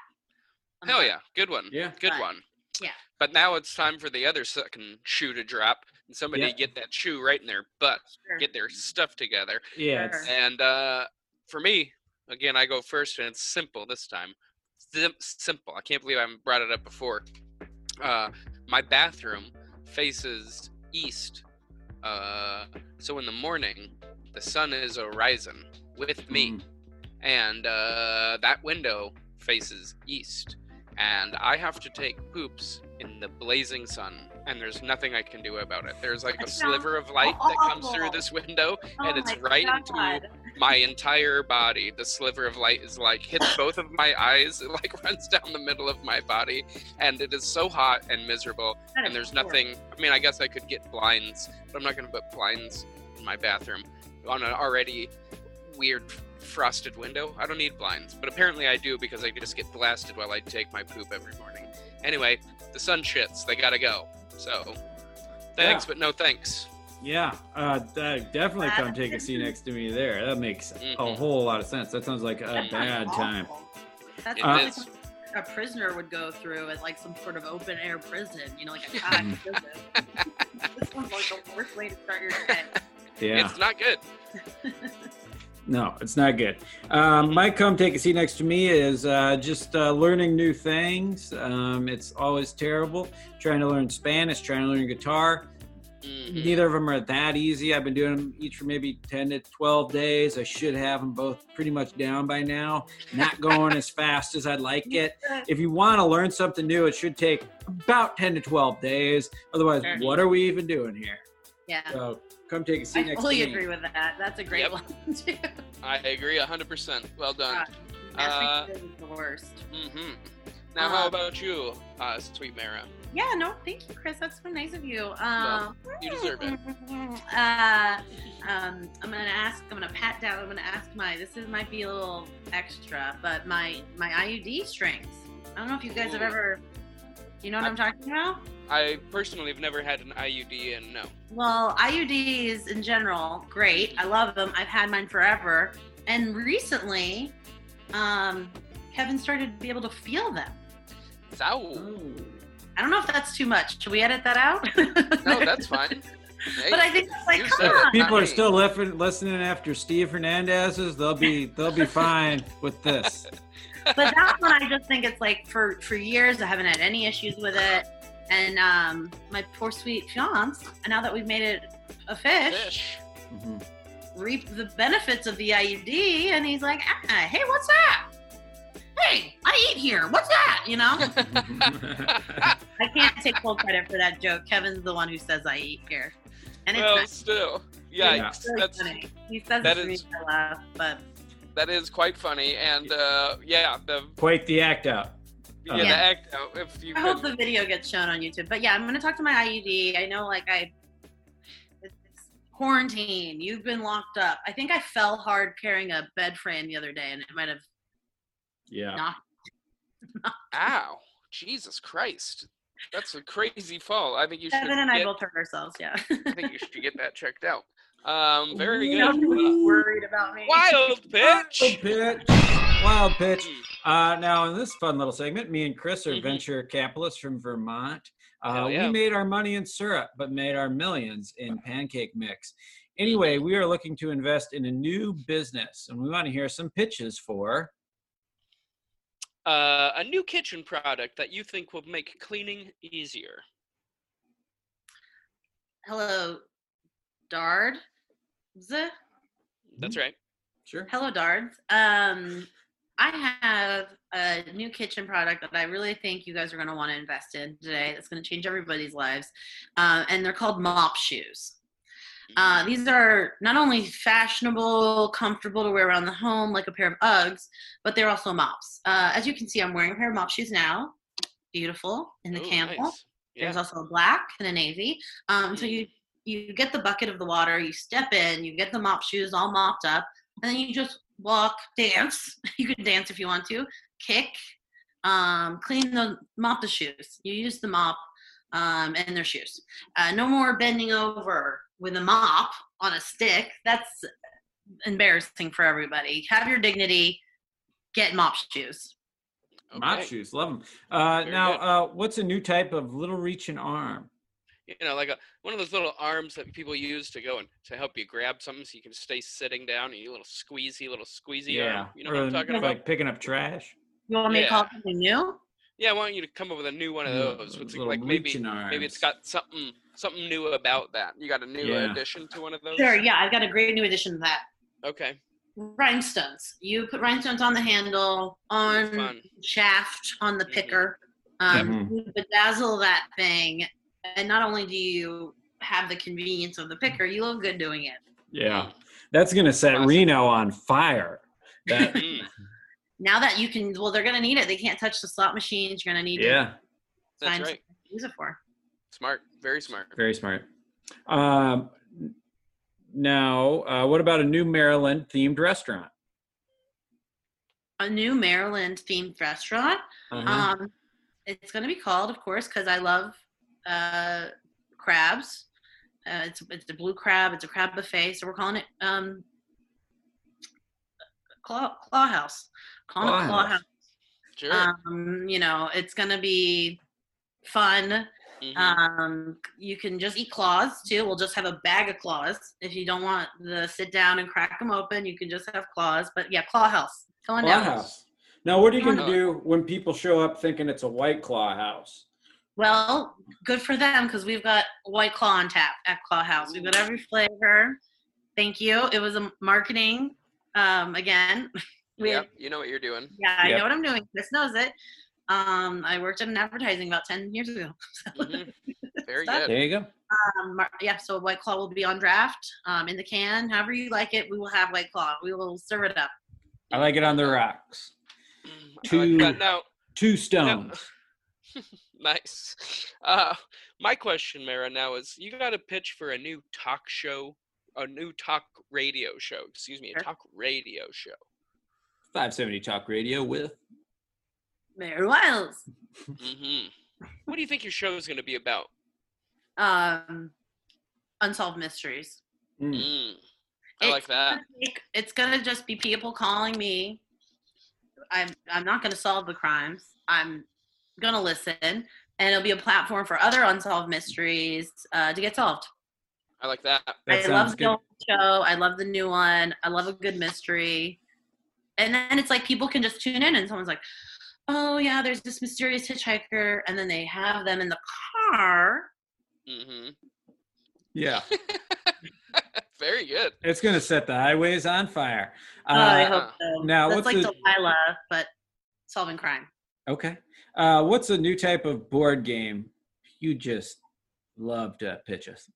on the Hell yeah. Good one. Yeah. Good But, one. yeah. But now it's time for the other second shoe to drop and somebody Yep. get that shoe right in their butt, Sure. get their stuff together. Yeah. Sure. And uh, for me, again, I go first, and it's simple this time. Sim- simple. I can't believe I haven't brought it up before. Uh, my bathroom faces east. Uh, so in the morning, the sun is horizon with me, Mm. And uh, that window faces east. And I have to take poops in the blazing sun, and there's nothing I can do about it. There's like a sliver of light that comes through this window, and Oh it's my right into my entire body. The sliver of light is like hits both of my eyes. It like runs down the middle of my body, and it is so hot and miserable. And there's nothing. I mean, I guess I could get blinds, but I'm not going to put blinds in my bathroom on an already weird frosted window. I don't need blinds, but apparently I do because I just get blasted while I take my poop every morning. Anyway, the sun shits. They gotta go. So, thanks, Yeah. but no thanks. Yeah, uh, definitely come take a seat next to me there. That makes a Mhm. whole lot of sense. That sounds like a That sounds bad time. That's It probably a prisoner would go through at like some sort of open air prison, you know, like a cottage prison. this sounds like the worst way to start your day. Yeah. It's not good. No, it's not good. Um, my come take a seat next to me is uh, just uh, learning new things. Um, it's always terrible. Trying to learn Spanish, trying to learn guitar. Mhm. Neither of them are that easy. I've been doing them each for maybe 10 to 12 days. I should have them both pretty much down by now. Not going as fast as I'd like it. If you want to learn something new, it should take about 10 to 12 days. Otherwise, Sure. what are we even doing here? Yeah. So come take a seat I next fully to me. agree with that. That's a great Yep. one too. I agree 100%. Well done. Uh, Uh, Master is the worst. hmm Now, how Um, about you, uh, sweet Mara? Yeah, no, thank you, Chris. That's so nice of you. Um, you deserve it. Uh, um, I'm gonna ask. I'm gonna pat down. I'm gonna ask my. This is might be a little extra, but my my IUD strings. I don't know if you guys have ever. You know what I- I'm talking about? I personally have never had an IUD, and no. Well, IUDs in general, great. I love them. I've had mine forever. And recently, um, Kevin started to be able to feel them. So, Oh. I don't know if that's too much. Should we edit that out? no, that's fine. Hey, But I think it's like, come said it. on. People are still lif- listening after Steve Hernandez's. They'll be they'll be fine with this. but that one I just think it's like for for years I haven't had any issues with it. And um my poor sweet fiance, and now that we've made it a fish, fish. Mhm. reap the benefits of the IUD and he's like, ah, hey, what's that? Hey, I eat here. What's that? You know? I can't take full credit for that joke. Kevin's the one who says I eat here. And it's well, not still, Yeah. yikes. really That's funny. He says that it to me is- to laugh, but that is quite funny, and uh, yeah, the Quite the act out. Yeah, Yeah. the act out. If you I hope the video gets shown on YouTube. But yeah, I'm gonna talk to my IUD. I know, like I, it's quarantine. You've been locked up. I think I fell hard carrying a bed frame the other day, and it might have Yeah. knocked. ow, Jesus Christ, that's a crazy fall. I think you should. Kevin and I get- both hurt ourselves. Yeah. I think you should get that checked out. Um, very You good. have Uh, be worried about me. wild pitch. Wild pitch. Wild pitch. Mm. Uh, now, in this fun little segment, me and Chris are Mhm. venture capitalists from Vermont. Uh, yeah. We made our money in syrup, but made our millions in pancake mix. Anyway, we are looking to invest in a new business, and we want to hear some pitches for. Uh, a new kitchen product that you think will make cleaning easier. Hello, Dard. Z- That's Mm-hmm. right. Sure. Hello, Dards. Um, I have a new kitchen product that I really think you guys are going to want to invest in today. That's going to change everybody's lives, uh, and they're called mop shoes. Uh, these are not only fashionable, comfortable to wear around the home like a pair of Uggs, but they're also mops. Uh, as you can see, I'm wearing a pair of mop shoes now. Beautiful in the Ooh, camel. nice. Yeah. There's also a black and a navy. Um, so you you get the bucket of the water, you step in, you get the mop shoes all mopped up, and then you just walk, dance. You can dance if you want to, kick, um, clean the mop the shoes. You use the mop um, and their shoes. Uh, no more bending over with a mop on a stick. That's embarrassing for everybody. Have your dignity. Get mop shoes. Mop shoes, love them. Uh, now, uh, what's a new type of little reaching arm? You know, like a one of those little arms that people use to go and to help you grab something so you can stay sitting down. And you little squeezy, little squeezy arm. You know what I'm talking about? like picking up trash. You want me to call it Yeah. something new? Yeah, I want you to come up with a new one of those. It's little like maybe reaching maybe it's got something something new about that. You got a new Yeah. addition to one of those? Sure, yeah, I've got a great new addition to that. Okay. Rhinestones. You put rhinestones on the handle, on shaft, on the Mhm. picker. Um, Mhm. You bedazzle that thing, and not only do you have the convenience of the picker, you look good doing it. Yeah, that's gonna set Awesome. Reno on fire. That, Now that you can, well, they're going to need it. They can't touch the slot machines. You're going to need yeah, to that's find right. to use it for. Smart. Very smart. very smart. Um, now, uh, what about a new Maryland themed restaurant? A new Maryland themed restaurant. Uh-huh. Um, it's going to be called, of course, because I love uh, crabs. Uh, it's it's a blue crab. It's a crab buffet, so we're calling it um, Claw Claw House. Calling Claw it Claw House. House. Sure. Um, you know, it's going to be fun. Mhm. Um, you can just eat claws too. We'll just have a bag of claws. If you don't want the sit down and crack them open, you can just have claws. But yeah, Claw House. Go on Claw down. house. Now, what are you gonna do when people show up thinking it's a white claw house? Well, good for them because we've got White Claw on tap at Claw House. We've got every flavor. Thank you. It was a marketing. Um, again, we Yep, you know what you're doing. yeah, I Yep. know what I'm doing. Chris knows it. Um, I worked in advertising about ten years ago. Mhm. Very good. There you go. um, yeah, so White Claw will be on draft um, in the can. However you like it, we will have White Claw. We will serve it up. I like it on the rocks. Mm, I like Two- that. Now, Two stones. nice. Uh, my question, Mara, now is you got a pitch for a new talk show, a new talk radio show. Excuse me, a talk radio show. 570 Talk Radio with. Mary Wiles. hmm What do you think your show is going to be about? Um, unsolved mysteries. Mm. Mm, I It's like that. gonna take- It's gonna just be people calling me. I'm I'm not gonna solve the crimes. I'm gonna listen, and it'll be a platform for other unsolved mysteries uh, to get solved. I like that. That I love the good. old show. I love the new one. I love a good mystery. And then it's like people can just tune in, and someone's like, "Oh yeah, there's this mysterious hitchhiker," and then they have them in the car. Mm-hmm. Yeah. Very good. It's going to set the highways on fire. oh, I Uh, hope so. now, That's what's like the- Delilah, but solving crime. okay. Uh, what's a new type of board game you just love to pitch us?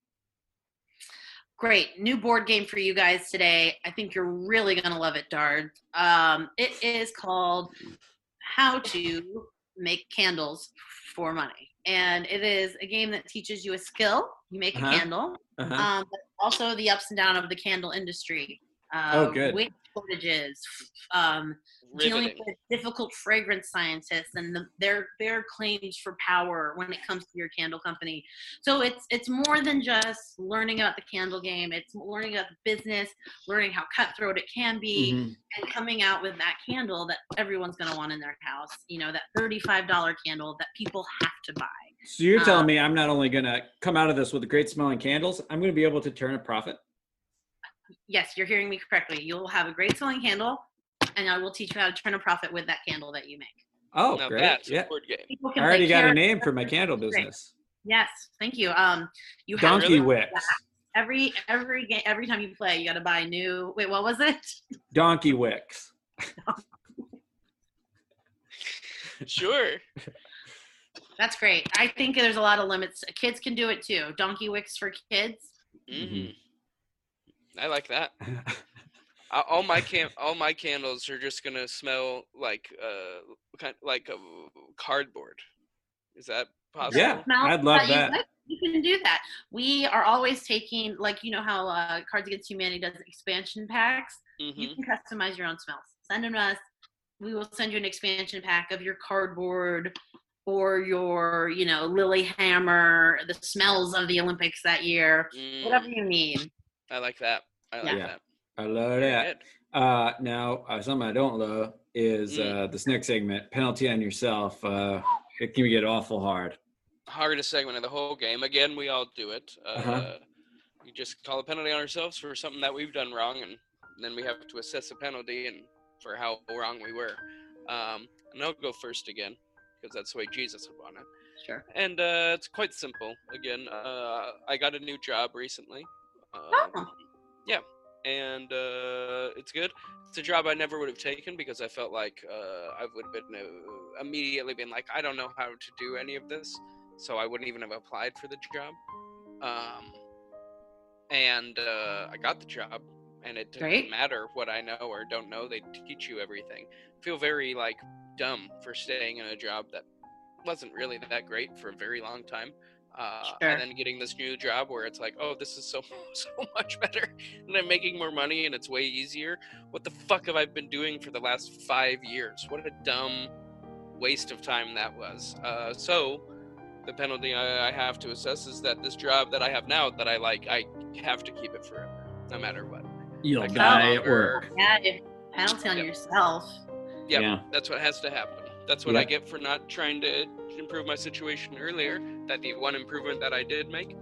Great new board game for you guys today. I think you're really gonna love it, Dard. Um, it is called How to Make Candles for Money, and it is a game that teaches you a skill. You make Uh-huh. a candle, Uh-huh. um, but also the ups and downs of the candle industry. Uh, Oh, good. Weight shortages, um, dealing with difficult fragrance scientists and the, their their claims for power when it comes to your candle company. So it's it's more than just learning about the candle game. It's learning about the business, learning how cutthroat it can be, Mhm. and coming out with that candle that everyone's going to want in their house. You know, that thirty-five dollar candle that people have to buy. So you're telling Um, me I'm not only going to come out of this with great smelling candles, I'm going to be able to turn a profit? Yes, you're hearing me correctly. You'll have a great selling candle, and I will teach you how to turn a profit with that candle that you make. Oh, now great. that's Yeah. a board game. I already got a name for my candle business. Yes, thank you. Um, you have Donkey really? Wicks. every every game every time you play, you got to buy new. Wait, what was it? Donkey Wicks. Sure. That's great. I think there's a lot of limits. Kids can do it too. Donkey wicks for kids. hmm I like that. Uh, all my can all my candles are just gonna smell like uh kind like a cardboard. Is that possible? Yeah, I'd love you that. like, You can do that. We are always taking, like you know how uh, Cards Against Humanity does expansion packs. hmm You can customize your own smells. Send them to us. We will send you an expansion pack of your cardboard or your, you know, Lily Hammer, the smells of the Olympics that year, whatever you need. Mm, I like that. I like Yeah. that. I love Very that. Uh, now, uh, something I don't love is Mm. uh, this next segment, penalty on yourself. Uh, it can get awful hard. Hardest segment of the whole game. Again, we all do it. Uh, Uh-huh. We just call a penalty on ourselves for something that we've done wrong, and then we have to assess a penalty and for how wrong we were. Um, and I'll go first again because that's the way Jesus would want it. Sure. And uh, it's quite simple. Again, uh, I got a new job recently. Um, Oh. Yeah, and uh, it's good. It's a job I never would have taken because I felt like uh, I would have been uh, immediately been like, I don't know how to do any of this, so I wouldn't even have applied for the job. Um, and uh, I got the job, and it didn't Great. matter what I know or don't know. They teach you everything. feel very like dumb for staying in a job that wasn't really that great for a very long time. Uh, Sure. And then getting this new job where it's like, oh, this is so so much better, and I'm making more money, and it's way easier. What the fuck have I been doing for the last five years? What a dumb waste of time that was. Uh, so the penalty I, I have to assess is that this job that I have now that I like, I have to keep it forever, no matter what. You'll I can die at work. Yeah, if- penalty on Yep. yourself. Yep, Yeah. that's what has to happen. That's what I get for not trying to improve my situation earlier. That the one improvement that I did make,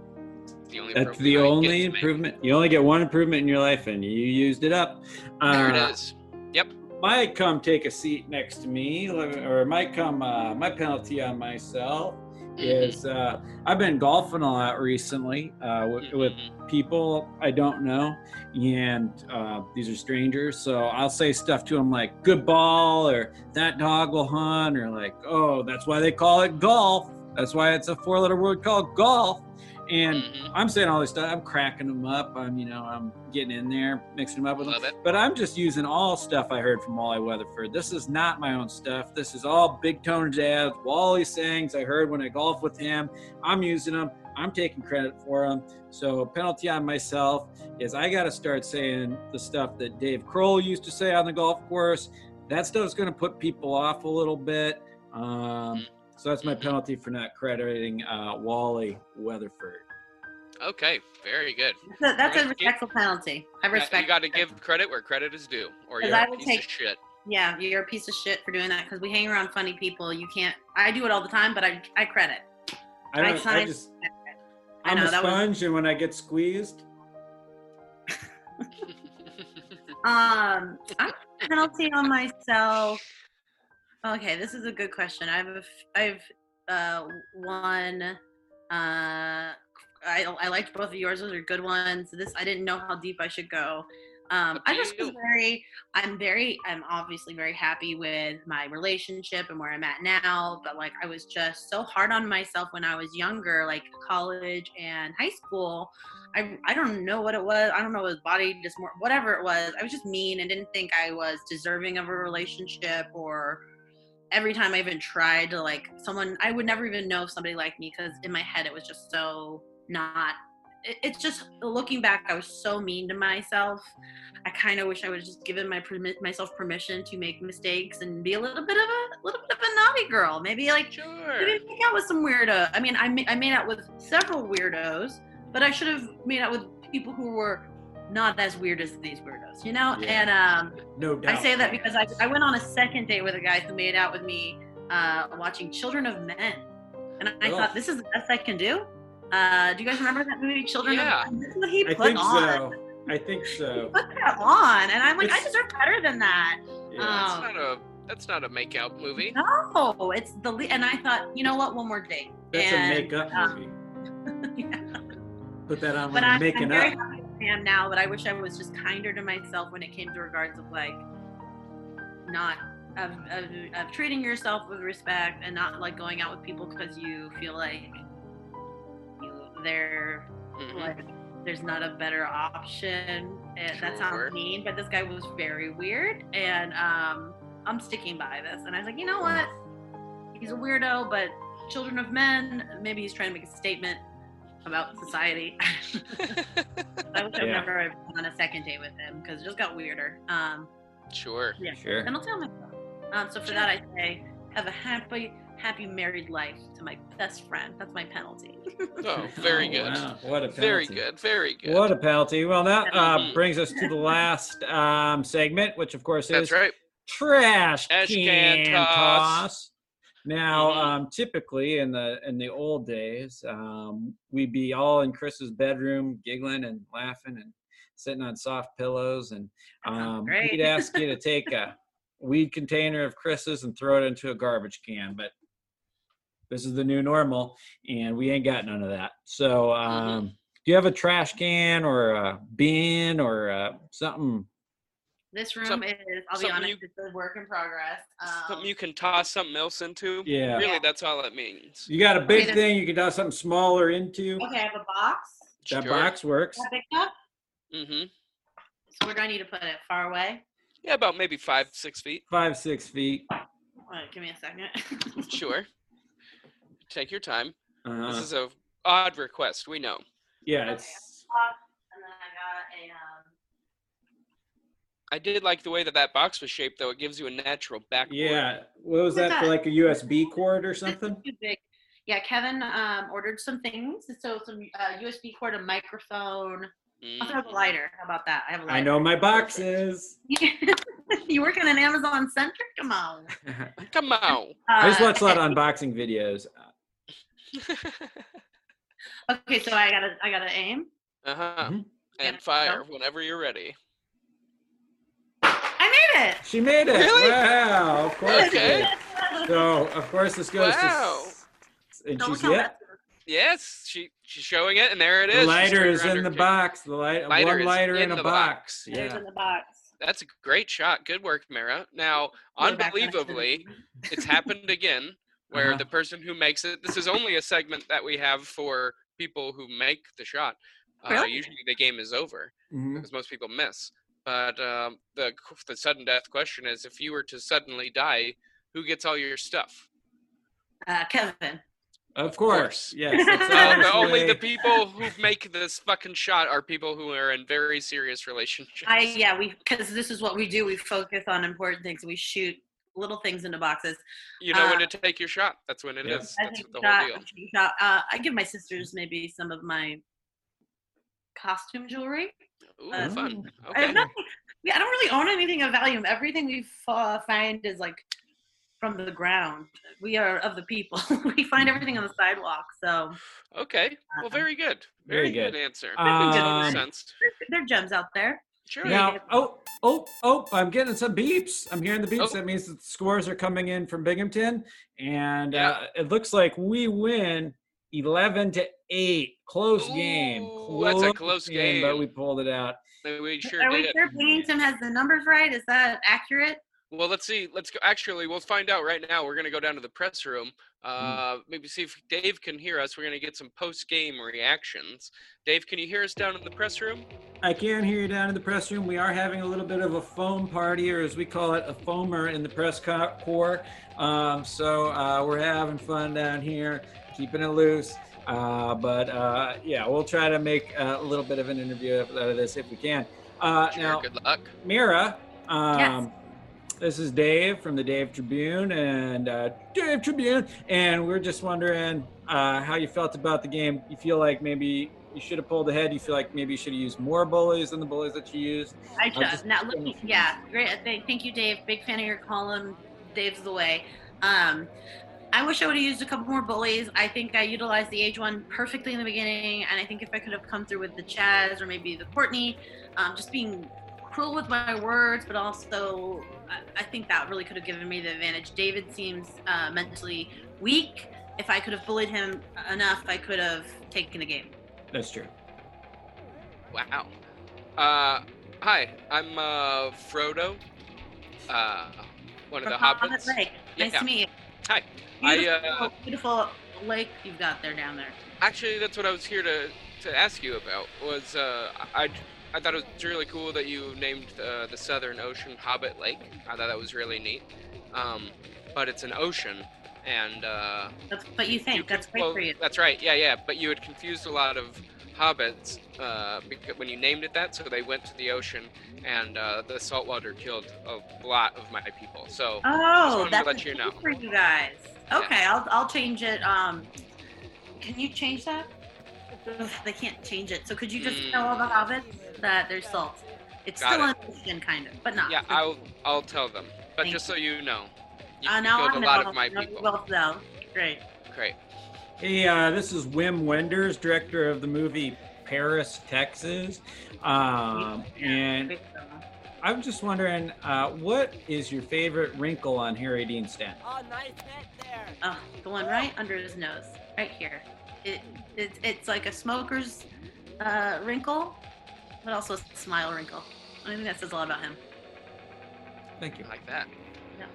the only That's the only improvement. You only get one improvement in your life, and you used it up. There Uh, it is. Yep. might come take a seat next to me, or might come. Uh, my penalty on myself. Is uh, I've been golfing a lot recently uh, with, with Mhm. people I don't know, and uh, these are strangers. So I'll say stuff to them like "good ball" or "that dog will hunt," or like "oh, that's why they call it golf. That's why it's a four-letter word called golf." And Mhm. I'm saying all this stuff. I'm cracking them up. I'm, you know, I'm getting in there, mixing them up with them. Love it. But I'm just using all stuff I heard from Wally Weatherford. This is not my own stuff. This is all Big Tone Jazz, Wally sayings I heard when I golf with him. I'm using them. I'm taking credit for them. So a penalty on myself is I got to start saying the stuff that Dave Kroll used to say on the golf course. That stuff's going to put people off a little bit. Um, so that's my penalty for not crediting uh, Wally Weatherford. Okay, very good. That's a, that's a Right. respectful penalty. I Yeah, respect. You got to give credit where credit is due, or you're I a would piece take- of shit. Yeah, you're a piece of shit for doing that because we hang around funny people. You can't. I do it all the time, but I I credit. I, I don't, I signed- just, I I'm know a that was sponge, and when I get squeezed, um. I'm penalty on myself. Okay, this is a good question. I've a f- I've uh one. Uh, I I liked both of yours. Those are good ones. This I didn't know how deep I should go. Um, I just was very. I'm very. I'm obviously very happy with my relationship and where I'm at now. But like, I was just so hard on myself when I was younger, like college and high school. I I don't know what it was. I don't know. It was body dysmorphia, whatever it was. I was just mean and didn't think I was deserving of a relationship or every time I even tried to like someone, I would never even know if somebody liked me because in my head it was just so not it, it's just looking back, I was so mean to myself. I kind of wish I would have just given my myself permission to make mistakes and be a little bit of a little bit of a naughty girl. Maybe like Sure. maybe make out with some weirdo. I mean, I ma- I made out with several weirdos, but I should have made out with people who were not as weird as these weirdos, you know. Yeah. And um, No doubt. I say that because I, I went on a second date with a guy who made out with me uh, watching Children of Men. And I Oh. thought, this is the best I can do. Uh, do you guys remember that movie, Children Yeah. of Men? This is what he I put think on. so. I think He so. put that on. And I'm like, I deserve better than that. Yeah. That's Um, not a that's not a make-out movie. No, it's the le- and I thought, you know what, one more date. That's and, a makeup um, movie. yeah. Put that on But when I'm, you're I'm making very up. happy Pam now, but I wish I was just kinder to myself when it came to regards of like not of, of, of treating yourself with respect and not like going out with people because you feel like you they're Mhm. like there's not a better option. And that sounds mean, but this guy was very weird, and um, I'm sticking by this. And I was like, you know what? He's a weirdo, but Children of Men, maybe he's trying to make a statement about society. I wish I'd never have on a second date with him because it just got weirder. Um, sure. yeah, Sure. and I'll tell myself. Um, so for Sure. that, I say have a happy, happy married life to my best friend. That's my penalty. Oh, very Oh, good. wow. What a penalty. Very good. Very good. What a penalty. Well, that uh, brings us to the last um, segment, which of course That's is right. trash Trash can, can toss. toss. Now, Mhm. um, typically in the in the old days, um, we'd be all in Chris's bedroom, giggling and laughing and sitting on soft pillows, and sounds um, we'd ask you to take a weed container of Chris's and throw it into a garbage can. But this is the new normal, and we ain't got none of that. So, um, do you have a trash can or a bin or uh, something? This room Some- is, I'll be something honest, you- it's a work in progress. Um, Something you can toss something else into. Yeah. Really, Yeah. that's all it means. You got a big then- thing you can toss something smaller into. okay, I have a box. That Sure. box works. Is that big enough? Mm-hmm. So where do I need to put it? Far away? Yeah, about maybe five, six feet. Five, six feet. Wait, give me a second. Sure. Take your time. Uh, This is a odd request. We know. yeah, it's and then I got a um, I did like the way that that box was shaped, though. It gives you a natural back. yeah. What was Look at that for? Like a USB cord or something? Yeah, Kevin um, ordered some things. So some uh, USB cord, a microphone. Mm. Also have a lighter. How about that? I have a lighter. I know my boxes. you work in an Amazon Center? Come on. Come on. I just Uh, watch a lot of unboxing videos. Okay, so I gotta I gotta aim. uh huh. Mhm. And Yeah. fire whenever you're ready. I made it. She made it. Really? Wow. Of course. Okay. So of course this goes Wow. to. s- And Don't she's tell yeah. Yes, she she's showing it, and there it is. The She's lighter is in the box. The light, Lighter one is lighter in, in a the box. Yeah. in the box. That's a great shot. Good work, Mara. Now, Go back when I finish. unbelievably, it's happened again where Uh-huh. the person who makes it this is only a segment that we have for people who make the shot uh, Really? usually the game is over Mhm. because most people miss but um, the the sudden death question is if you were to suddenly die who gets all your stuff Uh, Kevin. Of course. Yes. That's Uh, only the people who make this fucking shot are people who are in very serious relationships I yeah we because this is what we do. We focus on important things. We shoot little things into boxes. you know when uh, to take your shot that's when it is. Yeah. I that's think the shot, whole deal I take a shot. Uh, I give my sisters maybe some of my costume jewelry. Ooh, uh, fun I okay have nothing. Yeah, I don't really own anything of value. Everything we uh, find is like from the ground. We are of the people. we find everything on the sidewalk. So okay well Uh, very good Very very, good. good. answer Um, Makes sense there are gems out there. sure Now, oh, oh, oh, I'm getting some beeps. I'm hearing the beeps. Oh. That means that the scores are coming in from Binghamton. And Yeah. uh, it looks like we win 11 to 8. Close game. Ooh, that's a close But game. But we pulled it out. we sure are we did sure Binghamton has the numbers right? Is that accurate? Well, let's see. Let's go. Actually, we'll find out right now. We're going to go down to the press room. Mm. Uh, Maybe see if Dave can hear us. We're going to get some post game reactions. Dave, can you hear us down in the press room? I can hear you down in the press room. We are having a little bit of a foam party, or as we call it, a foamer in the press co- corps. Um, so uh, we're having fun down here, keeping it loose. Uh, but uh, yeah, we'll try to make uh, a little bit of an interview out of this if we can. Uh, Sure. now, Good luck. Mara, um, Yes. this is Dave from the Dave Tribune and uh, Dave Tribune, and we're just wondering uh, how you felt about the game. You feel like maybe you should have pulled ahead. You feel like maybe you should have used more bullies than the bullies that you used. I I'll just just- now looking, yeah, great. Thank, thank you, Dave. Big fan of your column. Dave's the way. Um, I wish I would have used a couple more bullies. I think I utilized the age one perfectly in the beginning, and I think if I could have come through with the Chaz or maybe the Courtney, um, just being cruel with my words, but also I, I think that really could have given me the advantage. David seems uh, mentally weak. If I could have bullied him enough, I could have taken the game. That's true. Wow. Uh, hi, I'm uh, Frodo. Uh, one of the From Hobbit hobbits. Lake. Nice Yeah. to meet you. Hi. I, Beautiful, uh, beautiful lake you've got there down there. Actually, that's what I was here to, to ask you about. Was uh, I, I thought it was really cool that you named uh, the Southern Ocean Hobbit Lake. I thought that was really neat. Um, but it's an ocean, and uh, That's what you think. you That's great well, for you. That's right. Yeah, yeah. But you had confused a lot of hobbits uh, when you named it that, so they went to the ocean, and uh, the saltwater killed a lot of my people. So Oh, wanted to that's let you know. for you guys. Okay, I'll I'll change it. Um, can you change that? They can't change it. So could you just Mm. tell all the hobbits that there's salt? It's Got still it. an ocean, kind of, but not. yeah, I'll I'll tell them. But Thank just so you know, you, Uh, killed a lot of my people. both know. Great. Great. Hey, uh, this is Wim Wenders, director of the movie Paris, Texas. Um, and I'm just wondering, uh, what is your favorite wrinkle on Harry Dean Stanton? Oh, nice head there. Oh, the one right under his nose, right here. It, it it's like a smoker's uh, wrinkle, but also a smile wrinkle. I think that says a lot about him. Thank you. I like that. Yeah.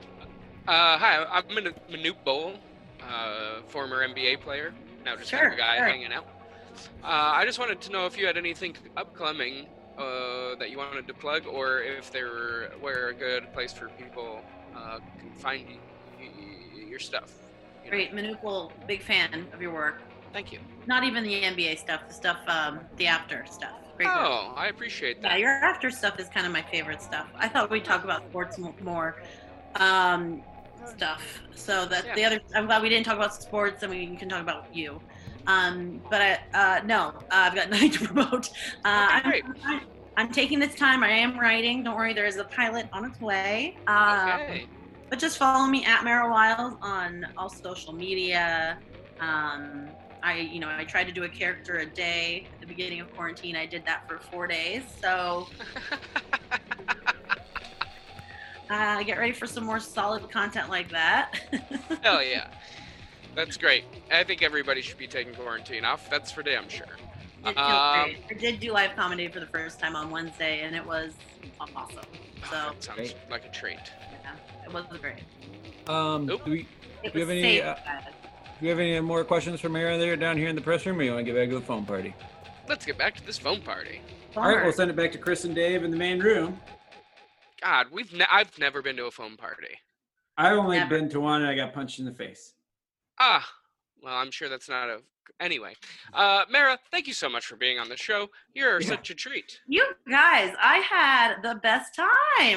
Uh, hi, I'm Manu- Manute Bol, uh, former NBA player. Now just kind of a guy sure. hanging out. Uh, I just wanted to know if you had anything upcoming uh, that you wanted to plug, or if there were a good place for people uh, can find your stuff. you know. Great, Manute Bol, big fan of your work. Thank you. Not even the NBA stuff, the stuff, um, the after stuff. Great work. Oh, I appreciate that. Yeah, your after stuff is kind of my favorite stuff. I thought we'd talk about sports more um, stuff. So that the other, I'm glad we didn't talk about sports, and we can talk about you. Um, but I, uh, no, uh, I've got nothing to promote. Uh, Okay, I'm, I'm, I'm taking this time. I am writing. Don't worry, there is a pilot on its way. Um, Okay. but just follow me at Mara Wiles on all social media. Um, I, you know, I tried to do a character a day at the beginning of quarantine. I did that for four days. So uh, get ready for some more solid content like that. Hell yeah. That's great. I think everybody should be taking quarantine off. That's for damn sure. It feels Um, great. I did do live comedy for the first time on Wednesday, and it was awesome. Oh, So that sounds Great. like a treat. yeah, it was great. Um, Nope. do, we, Do you was have any, uh, do you have any more questions for Mara there down here in the press room, or you want to get back to the foam party? Let's get back to this foam party. All right, we'll send it back to Chris and Dave in the main room. God, we've ne- I've never been to a foam party. I've only Never. been to one and I got punched in the face. Ah, well, I'm sure that's not a. Anyway, uh, Mara, thank you so much for being on the show. You're Yeah. such a treat. You guys, I had the best time.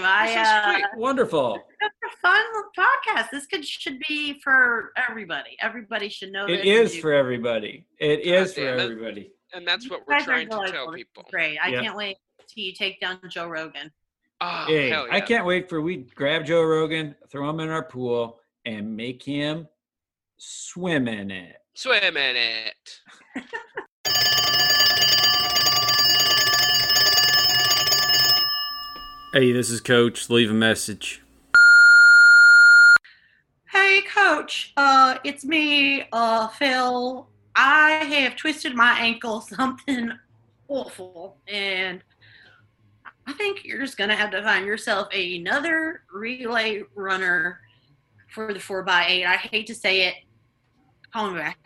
I You're so uh, sweet. Wonderful. It's a fun podcast. This could should be for everybody. Everybody should know this. It and is do- for everybody. It is for damn it. everybody. And that's what we're trying to tell delightful. This is people. Great. I Yeah. can't wait till you take down Joe Rogan. Oh, Hey, hell yeah. I can't wait for we grab Joe Rogan, throw him in our pool, and make him swim in it. Swim in it. Hey, this is Coach. Leave a message. Hey, Coach. Uh, it's me, uh, Phil. I have twisted my ankle, something awful, and I think you're just gonna have to find yourself another relay runner for the four by eight. I hate to say it. Call me back.